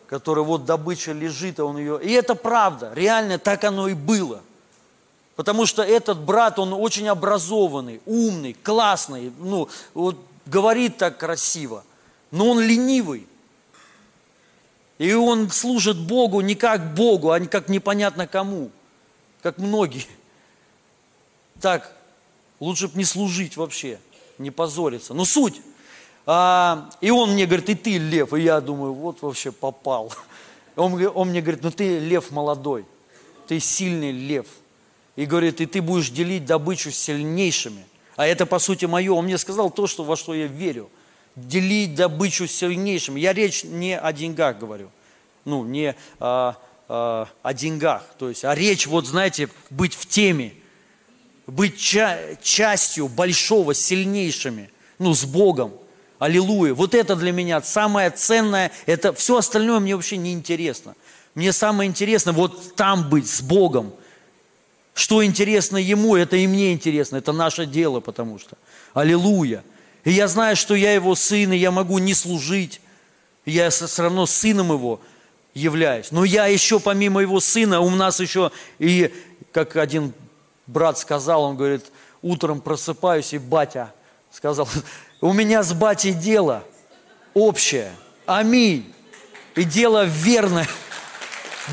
который вот добыча лежит, а он ее... И это правда, реально так оно и было. Потому что этот брат, он очень образованный, умный, классный, ну, вот говорит так красиво, но он ленивый. И он служит Богу не как Богу, а не как непонятно кому, как многие. Так, лучше бы не служить вообще, не позориться. Но суть. А, и он мне говорит, и ты лев. И я думаю, вот вообще попал. Он, он мне говорит, ну ты лев молодой, ты сильный лев. И говорит, и ты будешь делить добычу с сильнейшими. А это, по сути, мое. Он мне сказал то, что, во что я верю. Делить добычу с сильнейшими. Я речь не о деньгах говорю. Ну, не а, а, о деньгах. То есть, а речь, вот знаете, быть в теме. Быть ча- частью большого, сильнейшими. Ну, с Богом. Аллилуйя. Вот это для меня самое ценное. Это все остальное мне вообще не интересно. Мне самое интересное вот там быть с Богом что интересно ему, это и мне интересно, это наше дело, потому что. Аллилуйя. И я знаю, что я его сын, и я могу не служить. Я все равно сыном его являюсь. Но я еще, помимо его сына, у нас еще и, как один брат сказал, он говорит, утром просыпаюсь, и батя сказал, у меня с батей дело общее. Аминь. И дело верное.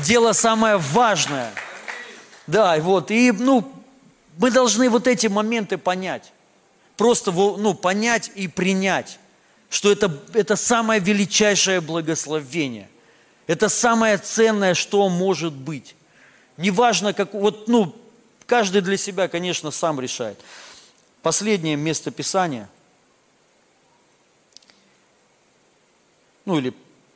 Дело самое важное – да, вот, и, ну, мы должны вот эти моменты понять. Просто, ну, понять и принять, что это, это самое величайшее благословение. Это самое ценное, что может быть. Неважно, как, вот, ну, каждый для себя, конечно, сам решает. Последнее место Писания, ну или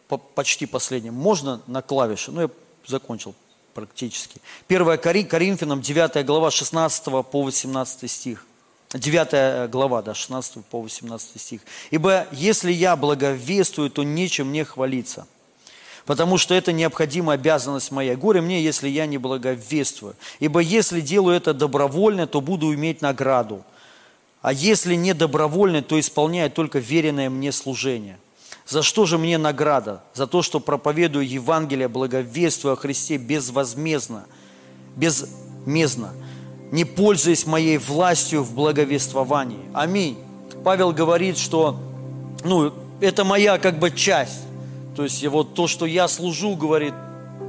по, почти последнее, можно на клавише, ну я закончил практически. 1 Коринфянам, 9 глава, 16 по 18 стих. 9 глава, да, 16 по 18 стих. «Ибо если я благовествую, то нечем мне хвалиться, потому что это необходимая обязанность моя. Горе мне, если я не благовествую. Ибо если делаю это добровольно, то буду иметь награду. А если не добровольно, то исполняю только веренное мне служение». За что же мне награда? За то, что проповедую Евангелие, благовествую о Христе безвозмездно, безмездно, не пользуясь моей властью в благовествовании. Аминь. Павел говорит, что ну, это моя как бы часть. То есть вот то, что я служу, говорит,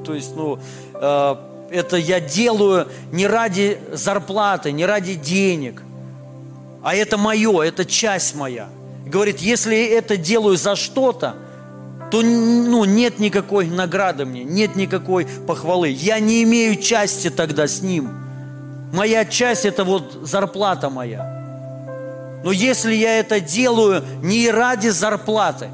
то есть, ну, э, это я делаю не ради зарплаты, не ради денег, а это мое, это часть моя – говорит, если это делаю за что-то, то ну, нет никакой награды мне, нет никакой похвалы. Я не имею части тогда с ним. Моя часть – это вот зарплата моя. Но если я это делаю не ради зарплаты,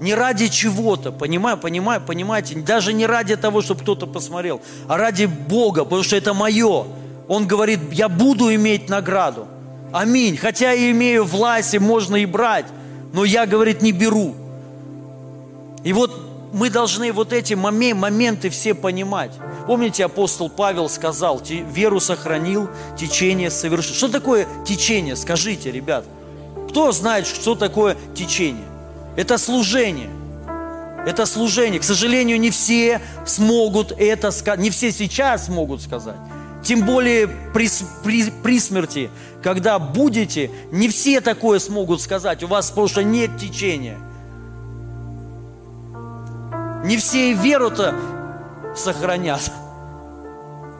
не ради чего-то, понимаю, понимаю, понимаете, даже не ради того, чтобы кто-то посмотрел, а ради Бога, потому что это мое. Он говорит, я буду иметь награду. Аминь. Хотя я имею власть, и можно и брать, но я, говорит, не беру. И вот мы должны вот эти моменты все понимать. Помните, апостол Павел сказал, веру сохранил, течение совершил. Что такое течение? Скажите, ребят. Кто знает, что такое течение? Это служение. Это служение. К сожалению, не все смогут это сказать. Не все сейчас смогут сказать. Тем более при, при, при смерти, когда будете, не все такое смогут сказать. У вас что нет течения. Не все и веру-то сохранят.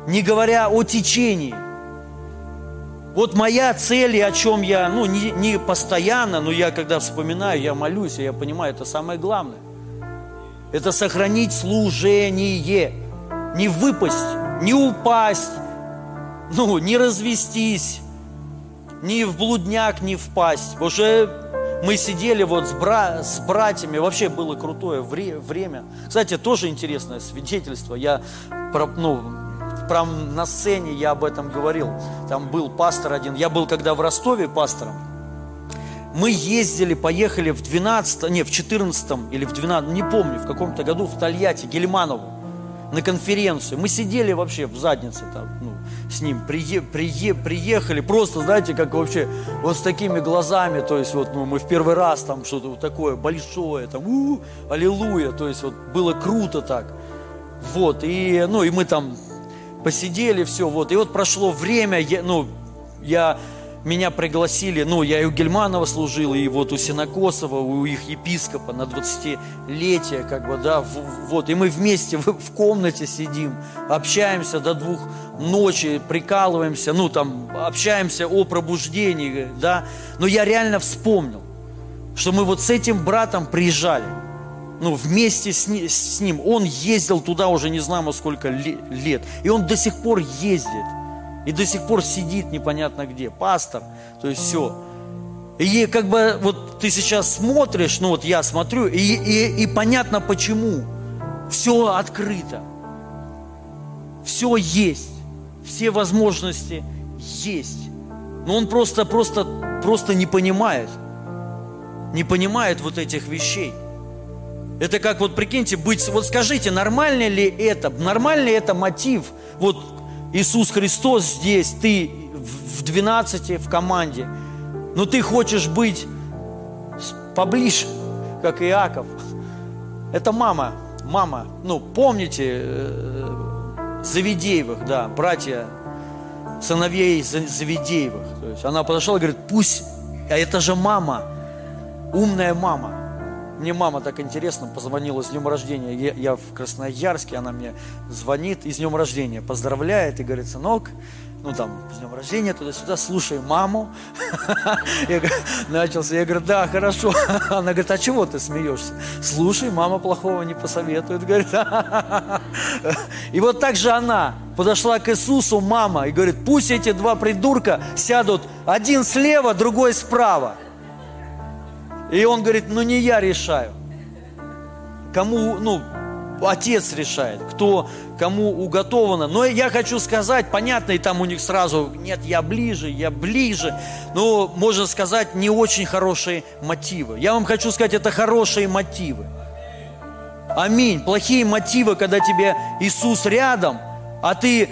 Не говоря о течении. Вот моя цель, и о чем я, ну, не, не постоянно, но я когда вспоминаю, я молюсь, и я понимаю, это самое главное. Это сохранить служение. Не выпасть, не упасть, ну, не развестись, ни в блудняк не впасть. Уже мы сидели вот с, бра с братьями, вообще было крутое вре время. Кстати, тоже интересное свидетельство. Я, ну, прям на сцене я об этом говорил. Там был пастор один. Я был когда в Ростове пастором. Мы ездили, поехали в 12, не, в 14 или в 12, не помню, в каком-то году в Тольятти, Гельманову, на конференцию. Мы сидели вообще в заднице там, ну, с ним, прие, прие, приехали, просто, знаете, как вообще, вот с такими глазами, то есть вот ну, мы в первый раз там что-то вот такое большое, там, у, -у аллилуйя, то есть вот было круто так. Вот, и, ну, и мы там посидели, все, вот, и вот прошло время, я, ну, я меня пригласили, ну, я и у Гельманова служил, и вот у Синокосова, у их епископа на 20-летие, как бы, да, вот, и мы вместе в, в комнате сидим, общаемся до двух ночи, прикалываемся, ну, там, общаемся о пробуждении, да, но я реально вспомнил, что мы вот с этим братом приезжали, ну, вместе с, с ним, он ездил туда уже не знаю сколько лет, и он до сих пор ездит, и до сих пор сидит непонятно где, пастор, то есть все. И как бы вот ты сейчас смотришь, ну вот я смотрю, и, и, и понятно почему. Все открыто. Все есть. Все возможности есть. Но он просто, просто, просто не понимает. Не понимает вот этих вещей. Это как вот прикиньте, быть, вот скажите, нормально ли это, нормальный это мотив, вот Иисус Христос здесь, ты в 12 в команде, но ты хочешь быть поближе, как Иаков. Это мама, мама, ну, помните, э, Завидеевых, да, братья, сыновей Завидеевых. То есть она подошла и говорит, пусть, а это же мама, умная мама. Мне мама так интересно позвонила с днем рождения. Я, я в Красноярске, она мне звонит и с днем рождения поздравляет и говорит, сынок, ну там, с днем рождения, туда-сюда, слушай маму. Начался, я говорю, да, хорошо. Она говорит, а чего ты смеешься? Слушай, мама плохого не посоветует. Говорит, и вот так же она подошла к Иисусу, мама, и говорит, пусть эти два придурка сядут, один слева, другой справа. И он говорит, ну не я решаю. Кому, ну, отец решает, кто, кому уготовано. Но я хочу сказать, понятно, и там у них сразу, нет, я ближе, я ближе. Но, можно сказать, не очень хорошие мотивы. Я вам хочу сказать, это хорошие мотивы. Аминь. Плохие мотивы, когда тебе Иисус рядом, а ты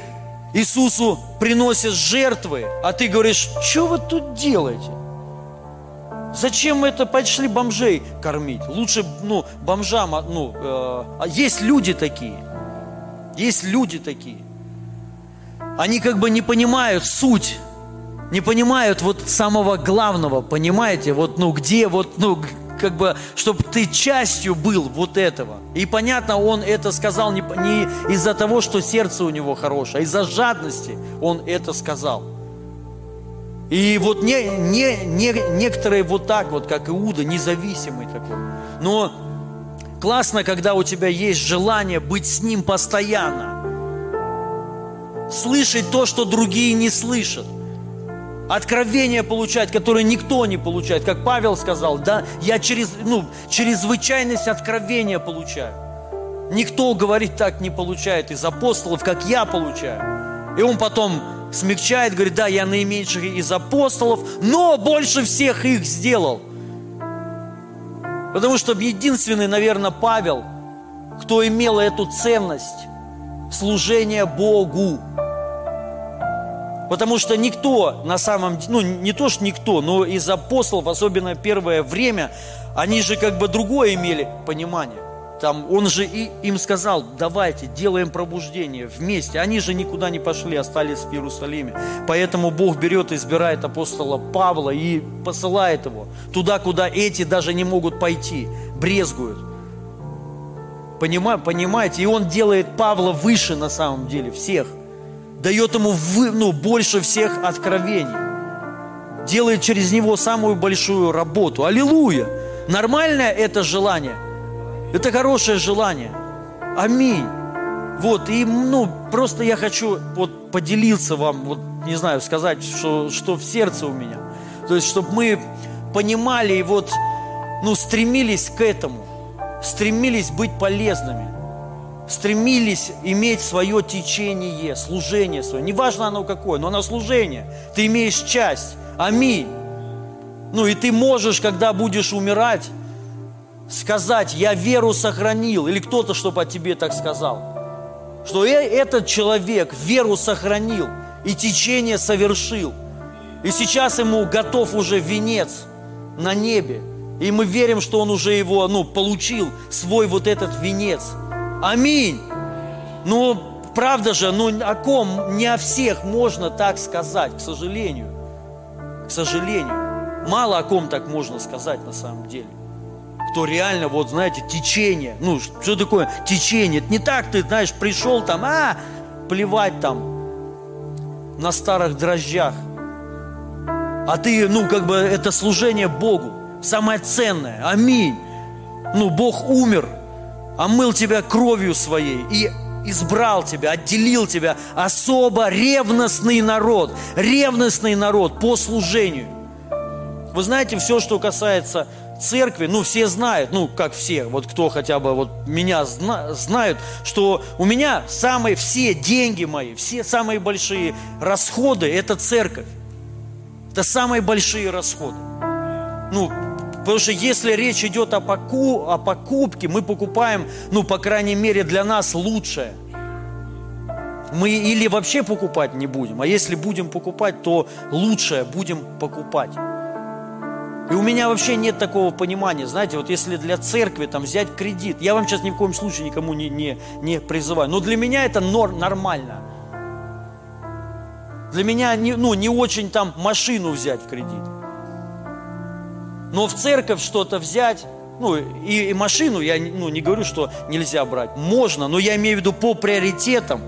Иисусу приносишь жертвы, а ты говоришь, что вы тут делаете? Зачем мы это пошли бомжей кормить? Лучше, ну, бомжам, а, ну, э, а есть люди такие. Есть люди такие. Они как бы не понимают суть, не понимают вот самого главного, понимаете? Вот, ну, где вот, ну, как бы, чтобы ты частью был вот этого. И понятно, он это сказал не, не из-за того, что сердце у него хорошее, а из-за жадности он это сказал. И вот не, не, не, некоторые вот так вот, как Иуда, независимый такой. Но классно, когда у тебя есть желание быть с ним постоянно. Слышать то, что другие не слышат. Откровения получать, которые никто не получает. Как Павел сказал, да, я через, ну, чрезвычайность откровения получаю. Никто, говорит, так не получает из апостолов, как я получаю. И он потом смягчает, говорит, да, я наименьших из апостолов, но больше всех их сделал. Потому что единственный, наверное, Павел, кто имел эту ценность служения Богу. Потому что никто на самом деле, ну не то, что никто, но из апостолов, особенно первое время, они же как бы другое имели понимание. Там он же и им сказал, давайте, делаем пробуждение вместе. Они же никуда не пошли, остались в Иерусалиме. Поэтому Бог берет избирает апостола Павла и посылает его туда, куда эти даже не могут пойти, брезгуют. Понимаете? И он делает Павла выше на самом деле всех. Дает ему вы, ну, больше всех откровений. Делает через него самую большую работу. Аллилуйя! Нормальное это желание – это хорошее желание. Аминь. Вот, и, ну, просто я хочу вот поделиться вам, вот, не знаю, сказать, что, что в сердце у меня. То есть, чтобы мы понимали и вот, ну, стремились к этому, стремились быть полезными, стремились иметь свое течение, служение свое. Неважно оно какое, но оно служение. Ты имеешь часть. Аминь. Ну и ты можешь, когда будешь умирать, сказать, я веру сохранил, или кто-то, чтобы о тебе так сказал, что э, этот человек веру сохранил и течение совершил. И сейчас ему готов уже венец на небе. И мы верим, что он уже его, ну, получил, свой вот этот венец. Аминь. Ну, правда же, ну, о ком, не о всех можно так сказать, к сожалению. К сожалению. Мало о ком так можно сказать на самом деле кто реально, вот знаете, течение. Ну, что такое течение? Это не так ты, знаешь, пришел там, а, плевать там на старых дрожжах. А ты, ну, как бы, это служение Богу. Самое ценное. Аминь. Ну, Бог умер, омыл тебя кровью своей и избрал тебя, отделил тебя. Особо ревностный народ, ревностный народ по служению. Вы знаете, все, что касается церкви, ну, все знают, ну, как все, вот кто хотя бы вот меня зна, знают, что у меня самые, все деньги мои, все самые большие расходы – это церковь. Это самые большие расходы. Ну, потому что если речь идет о, поку, о покупке, мы покупаем, ну, по крайней мере, для нас лучшее. Мы или вообще покупать не будем, а если будем покупать, то лучшее будем покупать. И у меня вообще нет такого понимания, знаете, вот если для церкви там взять кредит, я вам сейчас ни в коем случае никому не, не, не призываю, но для меня это нор, нормально. Для меня не, ну, не очень там машину взять в кредит. Но в церковь что-то взять, ну и, и машину я ну, не говорю, что нельзя брать. Можно, но я имею в виду по приоритетам.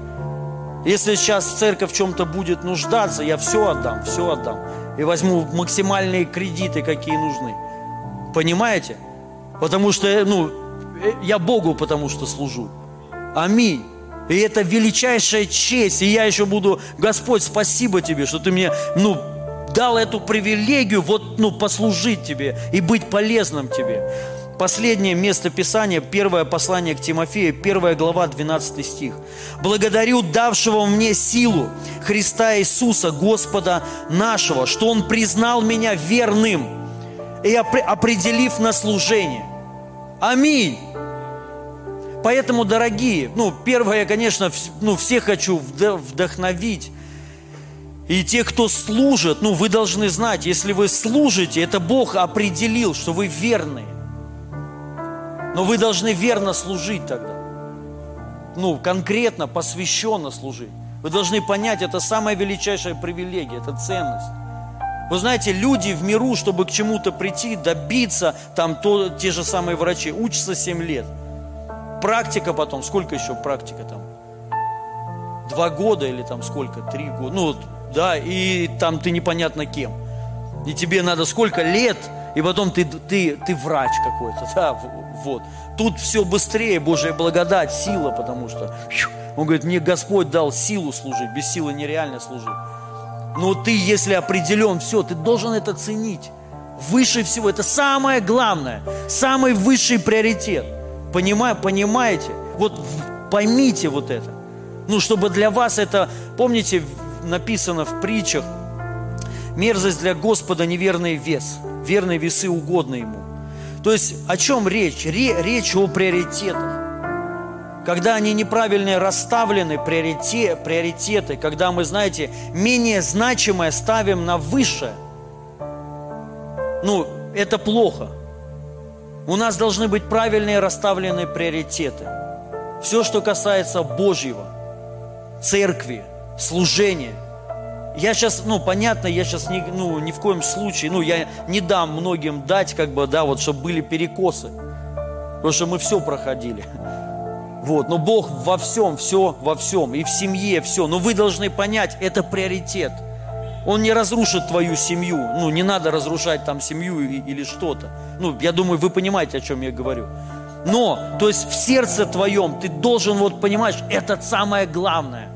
Если сейчас церковь в чем-то будет нуждаться, я все отдам, все отдам и возьму максимальные кредиты, какие нужны. Понимаете? Потому что, ну, э, я Богу потому что служу. Аминь. И это величайшая честь. И я еще буду, Господь, спасибо тебе, что ты мне, ну, дал эту привилегию вот, ну, послужить тебе и быть полезным тебе. Последнее место Писания, первое послание к Тимофею, первая глава, 12 стих. «Благодарю давшего мне силу Христа Иисуса, Господа нашего, что Он признал меня верным и определив на служение». Аминь. Поэтому, дорогие, ну, первое, я, конечно, ну, всех хочу вдохновить. И те, кто служит, ну, вы должны знать, если вы служите, это Бог определил, что вы верные. Но вы должны верно служить тогда. Ну, конкретно, посвященно служить. Вы должны понять, это самая величайшая привилегия, это ценность. Вы знаете, люди в миру, чтобы к чему-то прийти, добиться, там то, те же самые врачи, учатся 7 лет. Практика потом, сколько еще практика там? Два года или там сколько? Три года. Ну, да, и там ты непонятно кем. И тебе надо сколько лет и потом ты, ты, ты врач какой-то, да, вот. Тут все быстрее, Божья благодать, сила, потому что он говорит, мне Господь дал силу служить, без силы нереально служить. Но ты, если определен, все, ты должен это ценить. Выше всего, это самое главное, самый высший приоритет. Понимаю, понимаете? Вот поймите вот это. Ну, чтобы для вас это, помните, написано в притчах, мерзость для Господа неверный вес – верные весы угодны Ему. То есть о чем речь? Речь о приоритетах. Когда они неправильно расставлены, приоритет, приоритеты, когда мы, знаете, менее значимое ставим на высшее, ну, это плохо. У нас должны быть правильные расставленные приоритеты. Все, что касается Божьего, церкви, служения – я сейчас, ну, понятно, я сейчас не, ну, ни в коем случае, ну, я не дам многим дать, как бы, да, вот, чтобы были перекосы. Потому что мы все проходили. Вот, но Бог во всем, все во всем, и в семье все. Но вы должны понять, это приоритет. Он не разрушит твою семью. Ну, не надо разрушать там семью или что-то. Ну, я думаю, вы понимаете, о чем я говорю. Но, то есть в сердце твоем ты должен вот понимать, это самое главное.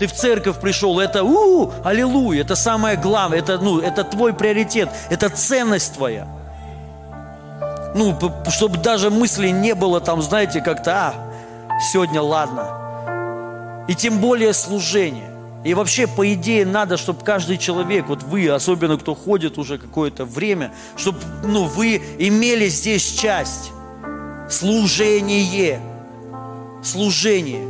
Ты в церковь пришел, это у, аллилуйя, это самое главное, это, ну, это твой приоритет, это ценность твоя. Ну, чтобы даже мысли не было там, знаете, как-то, а, сегодня ладно. И тем более служение. И вообще, по идее, надо, чтобы каждый человек, вот вы, особенно кто ходит уже какое-то время, чтобы ну, вы имели здесь часть. Служение. Служение.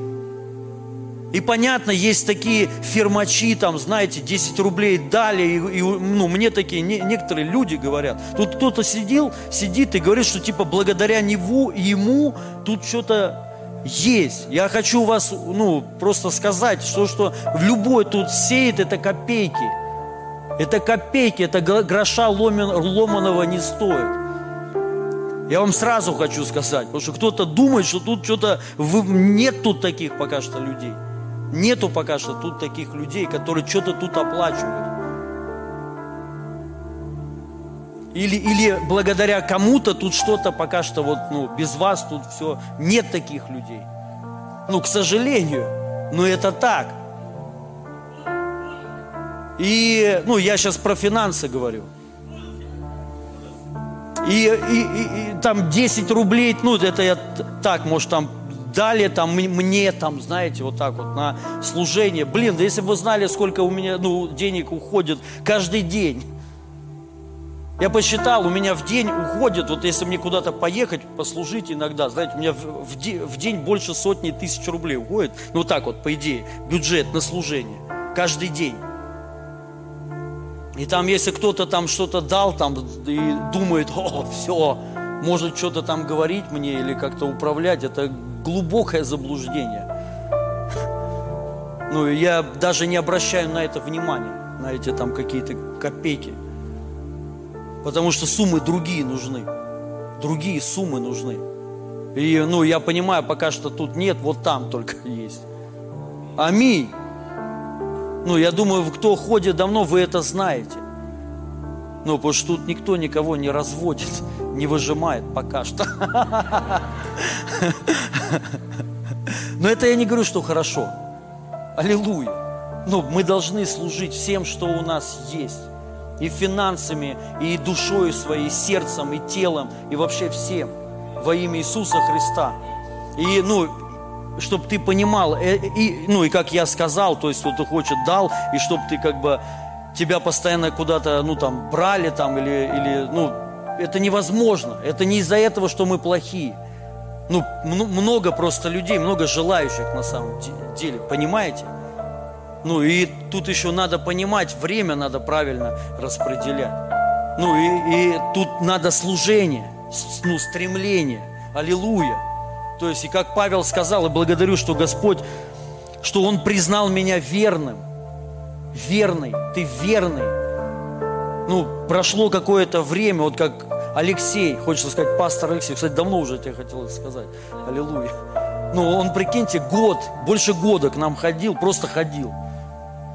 И понятно, есть такие фермачи, там, знаете, 10 рублей дали, и, и ну, мне такие, не, некоторые люди говорят, тут кто-то сидел, сидит и говорит, что типа благодаря него, ему тут что-то есть. Я хочу вас, ну, просто сказать, что, что в любой тут сеет это копейки. Это копейки, это гроша ломен, ломаного не стоит. Я вам сразу хочу сказать, потому что кто-то думает, что тут что-то... Нет тут таких пока что людей. Нету пока что тут таких людей, которые что-то тут оплачивают. Или, или благодаря кому-то тут что-то пока что вот, ну, без вас тут все. Нет таких людей. Ну, к сожалению. Но это так. И, ну, я сейчас про финансы говорю. И, и, и, и там 10 рублей, ну, это я так, может, там дали там мне, там, знаете, вот так вот на служение. Блин, да если бы вы знали, сколько у меня ну, денег уходит каждый день. Я посчитал, у меня в день уходит, вот если мне куда-то поехать, послужить иногда, знаете, у меня в, в, в день больше сотни тысяч рублей уходит, ну так вот, по идее, бюджет на служение, каждый день. И там, если кто-то там что-то дал, там, и думает, о, все, может что-то там говорить мне или как-то управлять, это глубокое заблуждение. Ну, я даже не обращаю на это внимания, на эти там какие-то копейки. Потому что суммы другие нужны. Другие суммы нужны. И, ну, я понимаю, пока что тут нет, вот там только есть. Аминь. Ну, я думаю, кто ходит давно, вы это знаете. Ну, потому что тут никто никого не разводит, не выжимает пока что. Но это я не говорю, что хорошо. Аллилуйя. Ну, мы должны служить всем, что у нас есть. И финансами, и душой своей, и сердцем, и телом, и вообще всем. Во имя Иисуса Христа. И, ну, чтобы ты понимал, э, и, ну, и как я сказал, то есть, кто-то хочет, дал, и чтобы ты как бы тебя постоянно куда-то, ну, там, брали там или, или, ну, это невозможно. Это не из-за этого, что мы плохие. Ну, много просто людей, много желающих на самом деле, понимаете? Ну, и тут еще надо понимать, время надо правильно распределять. Ну, и, и тут надо служение, ну, стремление. Аллилуйя. То есть, и как Павел сказал, и благодарю, что Господь, что Он признал меня верным верный, ты верный. Ну, прошло какое-то время, вот как Алексей, хочется сказать, пастор Алексей, кстати, давно уже тебе хотел сказать, аллилуйя. Ну, он, прикиньте, год, больше года к нам ходил, просто ходил.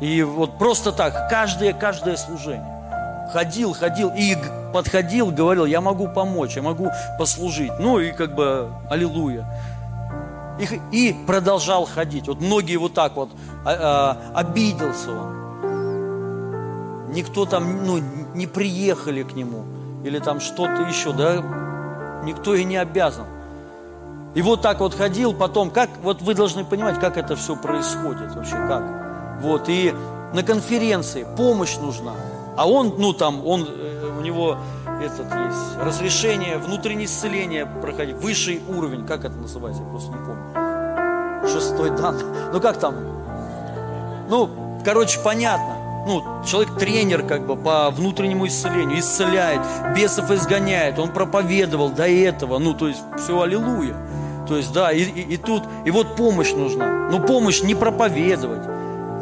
И вот просто так, каждое, каждое служение. Ходил, ходил и подходил, говорил, я могу помочь, я могу послужить. Ну и как бы, аллилуйя. И, и продолжал ходить. Вот многие вот так вот, а, а, обиделся он никто там, ну, не приехали к нему, или там что-то еще, да, никто и не обязан. И вот так вот ходил, потом, как, вот вы должны понимать, как это все происходит вообще, как. Вот, и на конференции помощь нужна, а он, ну, там, он, э, у него этот есть, разрешение, внутреннее исцеление проходить, высший уровень, как это называется, я просто не помню. Шестой дан, ну как там? Ну, короче, понятно ну, человек тренер как бы по внутреннему исцелению, исцеляет, бесов изгоняет, он проповедовал до этого, ну, то есть все аллилуйя. То есть, да, и, и, и тут, и вот помощь нужна. Но помощь не проповедовать,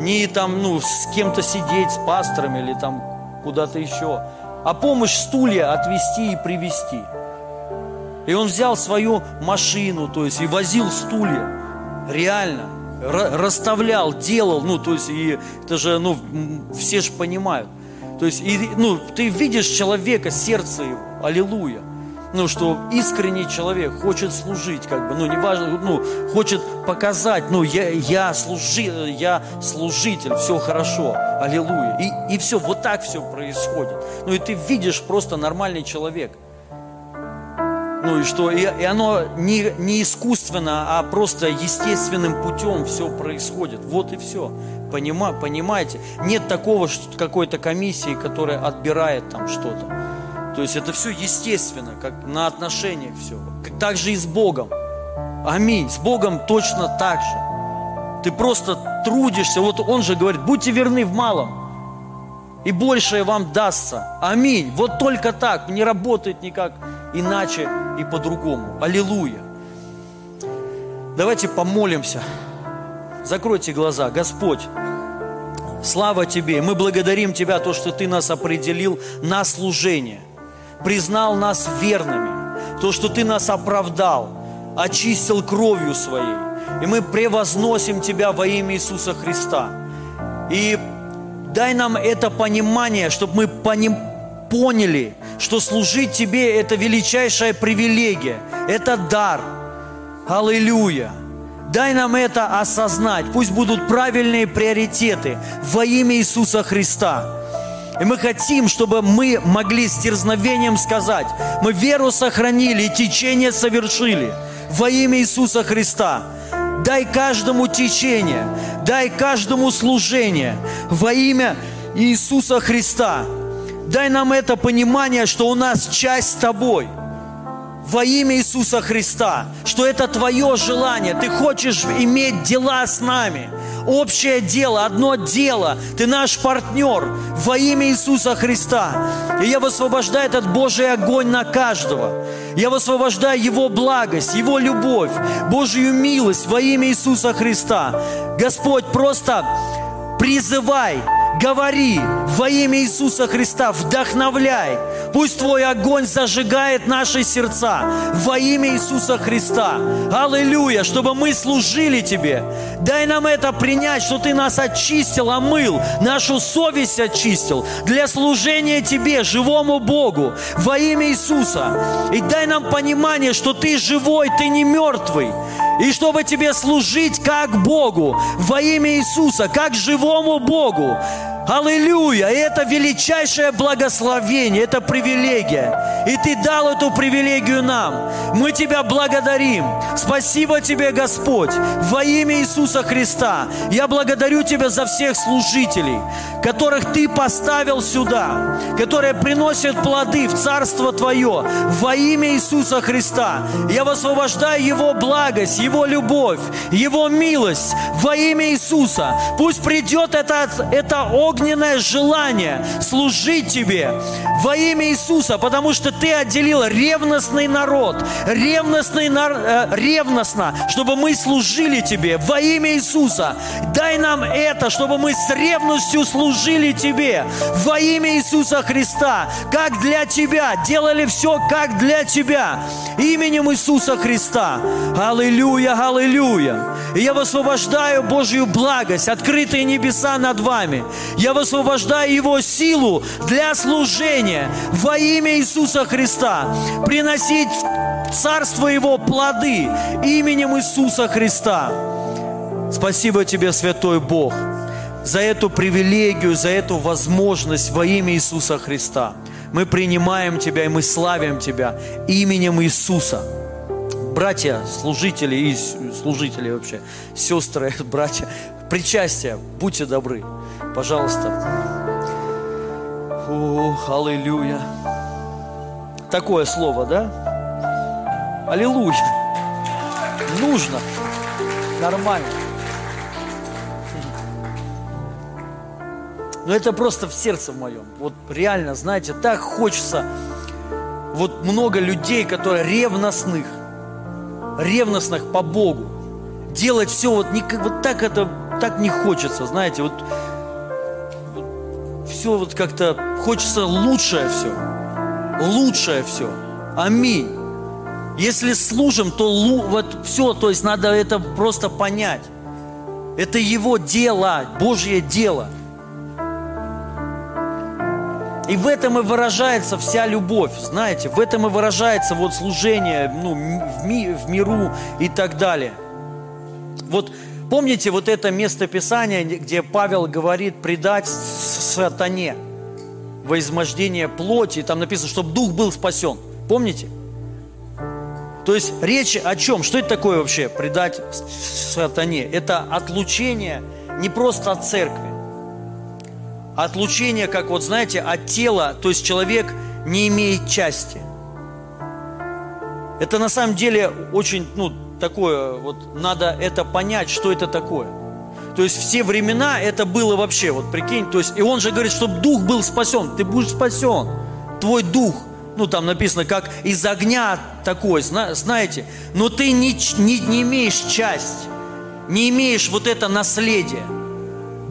не там, ну, с кем-то сидеть, с пастором или там куда-то еще, а помощь стулья отвести и привести. И он взял свою машину, то есть, и возил стулья. Реально расставлял, делал, ну, то есть, и это же, ну, все же понимают. То есть, и, ну, ты видишь человека, сердце его, аллилуйя. Ну, что искренний человек хочет служить, как бы, ну, неважно, ну, хочет показать, ну, я, я, служи, я служитель, все хорошо, аллилуйя. И, и все, вот так все происходит. Ну, и ты видишь просто нормальный человек. Ну и что, и, и оно не, не искусственно, а просто естественным путем все происходит. Вот и все. Понима, понимаете? Нет такого что какой-то комиссии, которая отбирает там что-то. То есть это все естественно, как на отношениях все. Так же и с Богом. Аминь. С Богом точно так же. Ты просто трудишься. Вот Он же говорит, будьте верны в малом и большее вам дастся. Аминь. Вот только так, не работает никак иначе и по-другому. Аллилуйя. Давайте помолимся. Закройте глаза. Господь, слава Тебе. Мы благодарим Тебя, то, что Ты нас определил на служение. Признал нас верными. То, что Ты нас оправдал, очистил кровью Своей. И мы превозносим Тебя во имя Иисуса Христа. И Дай нам это понимание, чтобы мы поняли, что служить Тебе – это величайшая привилегия, это дар. Аллилуйя! Дай нам это осознать. Пусть будут правильные приоритеты во имя Иисуса Христа. И мы хотим, чтобы мы могли с дерзновением сказать, мы веру сохранили и течение совершили во имя Иисуса Христа. Дай каждому течение, дай каждому служение во имя Иисуса Христа. Дай нам это понимание, что у нас часть с Тобой – во имя Иисуса Христа, что это Твое желание, Ты хочешь иметь дела с нами, общее дело, одно дело, Ты наш партнер во имя Иисуса Христа. И я высвобождаю этот Божий огонь на каждого. Я высвобождаю Его благость, Его любовь, Божью милость во имя Иисуса Христа. Господь, просто призывай, говори во имя Иисуса Христа, вдохновляй. Пусть Твой огонь зажигает наши сердца во имя Иисуса Христа. Аллилуйя, чтобы мы служили Тебе. Дай нам это принять, что Ты нас очистил, омыл, нашу совесть очистил для служения Тебе, живому Богу, во имя Иисуса. И дай нам понимание, что Ты живой, Ты не мертвый. И чтобы Тебе служить как Богу, во имя Иисуса, как живому Богу. Аллилуйя! Это величайшее благословение, это привилегия. И Ты дал эту привилегию нам. Мы Тебя благодарим. Спасибо Тебе, Господь, во имя Иисуса Христа. Я благодарю Тебя за всех служителей, которых Ты поставил сюда, которые приносят плоды в Царство Твое во имя Иисуса Христа. Я высвобождаю Его благость, Его любовь, Его милость во имя Иисуса. Пусть придет это, это огненное желание служить Тебе во имя Иисуса, потому что Ты отделил ревностный народ, ревностный, э, ревностно, чтобы мы служили Тебе во имя Иисуса. Дай нам это, чтобы мы с ревностью служили Тебе во имя Иисуса Христа, как для Тебя, делали все как для Тебя, именем Иисуса Христа. Аллилуйя, аллилуйя. И я высвобождаю Божью благость, открытые небеса над вами. Я высвобождаю Его силу для служения во имя Иисуса Христа. Приносить Царство Его плоды именем Иисуса Христа. Спасибо Тебе, Святой Бог, за эту привилегию, за эту возможность во имя Иисуса Христа. Мы принимаем Тебя и мы славим Тебя именем Иисуса. Братья, служители и служители вообще, сестры, братья, причастие, будьте добры. Пожалуйста. Ух, аллилуйя. Такое слово, да? Аллилуйя. Нужно. Нормально. Но это просто в сердце моем. Вот реально, знаете, так хочется. Вот много людей, которые ревностных, ревностных по Богу. Делать все вот, не, вот так это так не хочется, знаете, вот все вот как-то хочется лучшее все. Лучшее все. Аминь. Если служим, то вот все, то есть надо это просто понять. Это Его дело, Божье дело. И в этом и выражается вся любовь, знаете, в этом и выражается вот служение ну, в, ми, в миру и так далее. Вот Помните вот это место Писания, где Павел говорит предать сатане во измождение плоти, там написано, чтобы дух был спасен. Помните? То есть речь о чем? Что это такое вообще предать сатане? Это отлучение не просто от церкви, отлучение, как вот знаете, от тела, то есть человек не имеет части. Это на самом деле очень, ну, такое, вот надо это понять, что это такое. То есть все времена это было вообще, вот прикинь, то есть, и он же говорит, чтобы дух был спасен, ты будешь спасен, твой дух – ну там написано, как из огня такой, знаете, но ты не, не, не имеешь часть, не имеешь вот это наследие.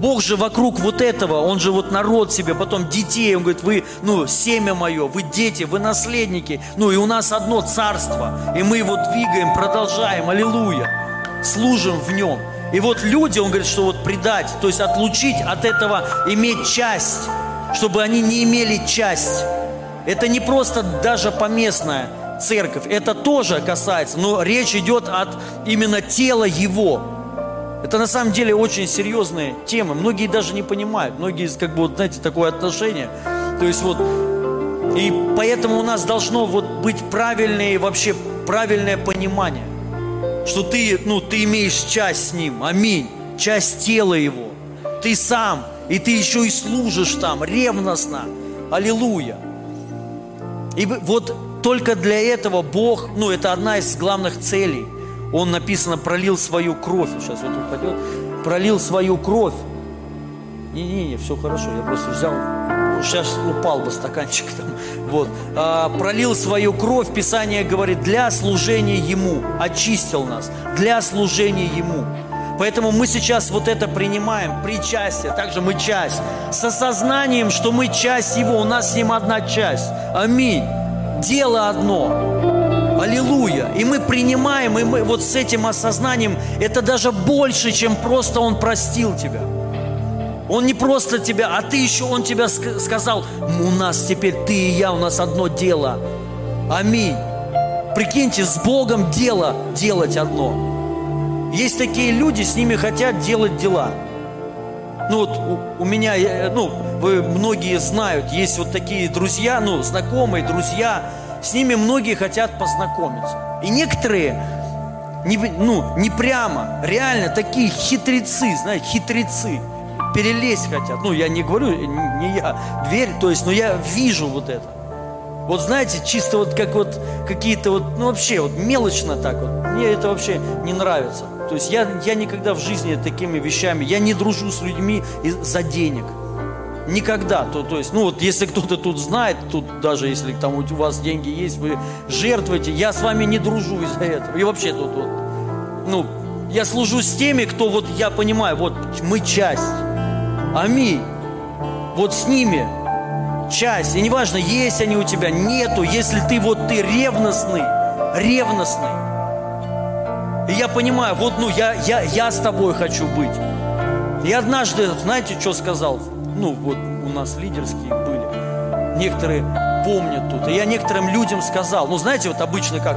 Бог же вокруг вот этого, Он же вот народ себе, потом детей, Он говорит, вы, ну, семя мое, вы дети, вы наследники, ну, и у нас одно царство, и мы его двигаем, продолжаем, аллилуйя, служим в нем. И вот люди, Он говорит, что вот предать, то есть отлучить от этого, иметь часть, чтобы они не имели часть. Это не просто даже поместная церковь, это тоже касается, но речь идет от именно тела Его. Это на самом деле очень серьезные темы. Многие даже не понимают. Многие, как бы, вот, знаете, такое отношение. То есть вот, и поэтому у нас должно вот быть правильное, вообще правильное понимание, что ты, ну, ты имеешь часть с Ним. Аминь. Часть тела Его. Ты сам, и ты еще и служишь там ревностно. Аллилуйя. И вот только для этого Бог, ну это одна из главных целей. Он написано, пролил свою кровь. Сейчас вот упадет. Пролил свою кровь. Не-не-не, все хорошо, я просто взял, сейчас упал бы стаканчик там. Вот. А, пролил свою кровь, Писание говорит, для служения Ему. Очистил нас. Для служения Ему. Поэтому мы сейчас вот это принимаем, причастие, также мы часть, с осознанием, что мы часть Его, у нас с Ним одна часть. Аминь. Дело одно. Аллилуйя. И мы принимаем, и мы вот с этим осознанием, это даже больше, чем просто Он простил тебя. Он не просто тебя, а ты еще, Он тебя сказал, у нас теперь ты и я, у нас одно дело. Аминь. Прикиньте, с Богом дело делать одно. Есть такие люди, с ними хотят делать дела. Ну вот у, у меня, ну, вы многие знают, есть вот такие друзья, ну, знакомые, друзья, с ними многие хотят познакомиться. И некоторые, не, ну, не прямо, реально такие хитрецы, знаете, хитрецы, перелезть хотят. Ну, я не говорю, не я, дверь, то есть, но я вижу вот это. Вот знаете, чисто вот как вот какие-то вот, ну вообще вот мелочно так вот. Мне это вообще не нравится. То есть я, я никогда в жизни такими вещами, я не дружу с людьми за денег. Никогда. То, то есть, ну вот если кто-то тут знает, тут даже если там у вас деньги есть, вы жертвуете, я с вами не дружу из-за этого. И вообще тут вот, ну, я служу с теми, кто вот, я понимаю, вот мы часть. Аминь. Вот с ними часть. И неважно, есть они у тебя, нету, если ты вот ты ревностный, ревностный, и я понимаю, вот, ну, я, я, я с тобой хочу быть. И однажды, знаете, что сказал? Ну, вот у нас лидерские были. Некоторые помнят тут. И я некоторым людям сказал, ну, знаете, вот обычно как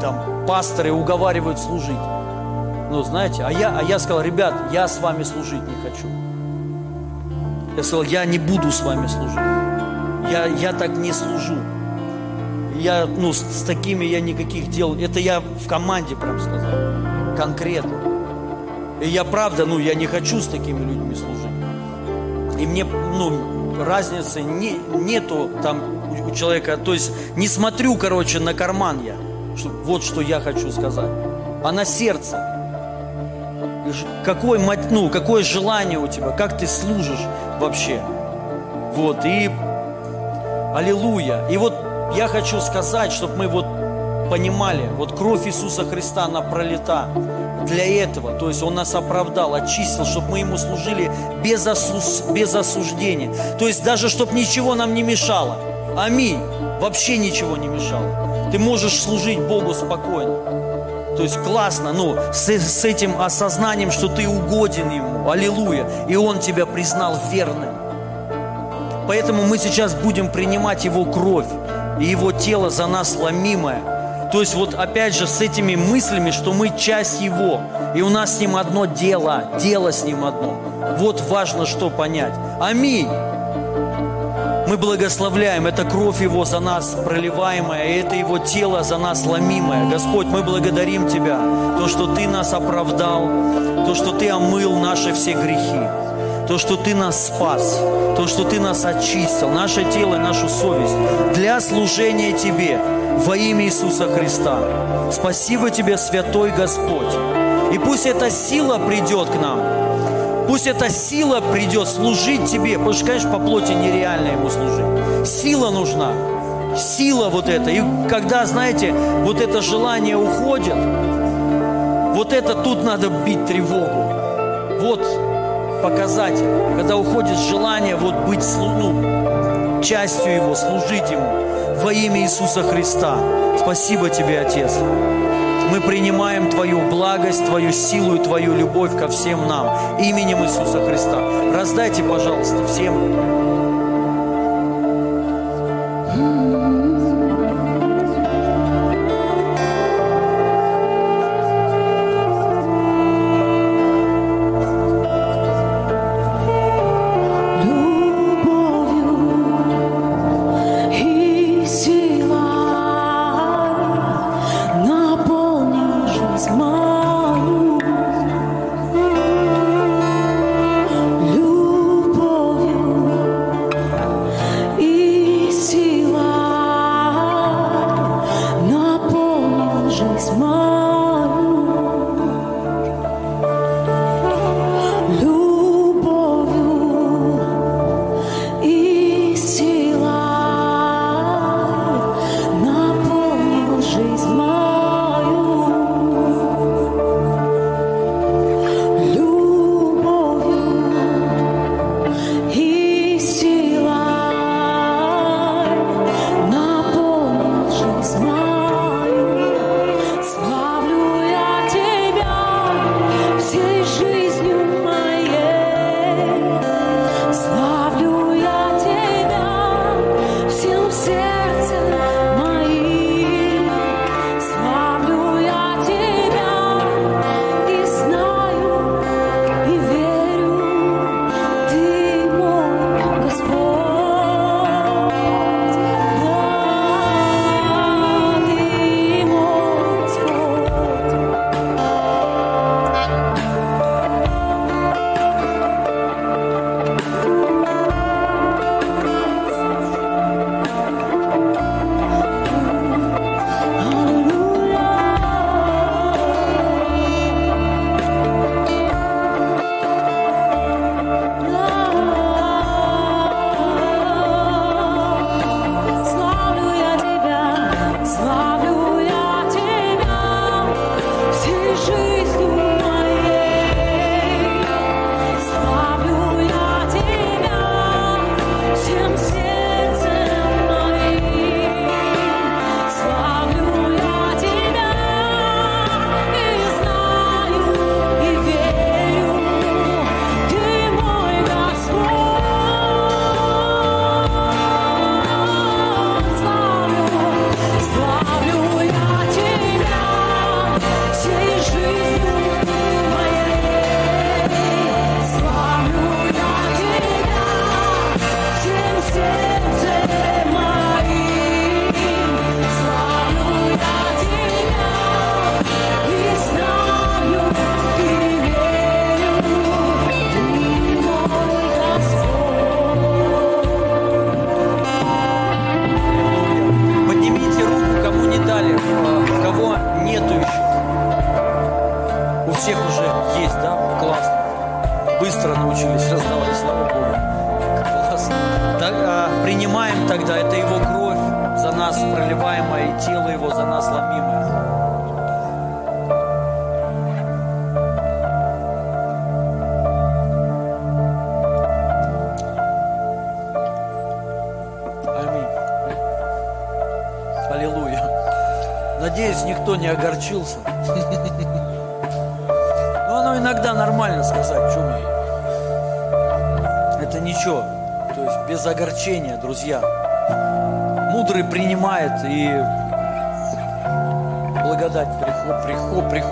там пасторы уговаривают служить. Ну, знаете, а я, а я сказал, ребят, я с вами служить не хочу. Я сказал, я не буду с вами служить. Я, я так не служу я, ну, с, с такими я никаких дел, это я в команде прям сказал, конкретно. И я правда, ну, я не хочу с такими людьми служить. И мне, ну, разницы не, нету там у человека, то есть не смотрю, короче, на карман я, что, вот что я хочу сказать, а на сердце. Какое, ну, какое желание у тебя, как ты служишь вообще. Вот, и аллилуйя. И вот я хочу сказать, чтобы мы вот понимали, вот кровь Иисуса Христа, она пролита для этого. То есть Он нас оправдал, очистил, чтобы мы Ему служили без, осуз, без осуждения. То есть даже, чтобы ничего нам не мешало. Аминь. Вообще ничего не мешало. Ты можешь служить Богу спокойно. То есть классно, ну, с, с этим осознанием, что ты угоден Ему. Аллилуйя. И Он тебя признал верным. Поэтому мы сейчас будем принимать Его кровь и Его тело за нас ломимое. То есть вот опять же с этими мыслями, что мы часть Его, и у нас с Ним одно дело, дело с Ним одно. Вот важно что понять. Аминь. Мы благословляем, это кровь Его за нас проливаемая, и это Его тело за нас ломимое. Господь, мы благодарим Тебя, то, что Ты нас оправдал, то, что Ты омыл наши все грехи, то, что Ты нас спас, то, что Ты нас очистил, наше тело и нашу совесть для служения Тебе во имя Иисуса Христа. Спасибо Тебе, Святой Господь. И пусть эта сила придет к нам, Пусть эта сила придет служить тебе, потому что, конечно, по плоти нереально ему служить. Сила нужна, сила вот эта. И когда, знаете, вот это желание уходит, вот это тут надо бить тревогу. Вот показатель, когда уходит желание вот быть ну, частью Его, служить Ему во имя Иисуса Христа. Спасибо тебе, Отец. Мы принимаем Твою благость, Твою силу и Твою любовь ко всем нам. Именем Иисуса Христа. Раздайте, пожалуйста, всем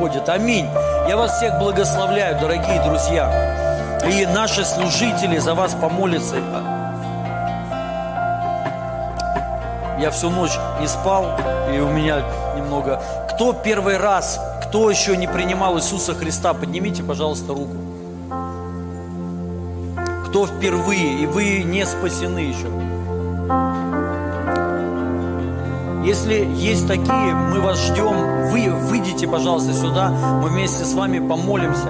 приход, приходит. Аминь. Я вас всех благословляю, дорогие друзья. И наши служители за вас помолятся. Я всю ночь не спал, и у меня немного... Кто первый раз, кто еще не принимал Иисуса Христа, поднимите, пожалуйста, руку. Кто впервые, и вы не спасены еще. Если есть такие, мы вас ждем. Вы выйдите, пожалуйста, сюда. Мы вместе с вами помолимся.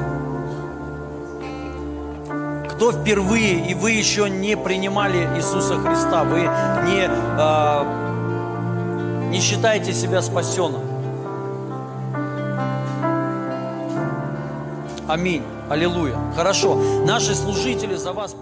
Кто впервые, и вы еще не принимали Иисуса Христа, вы не, э, не считаете себя спасенным. Аминь. Аллилуйя. Хорошо. Наши служители за вас.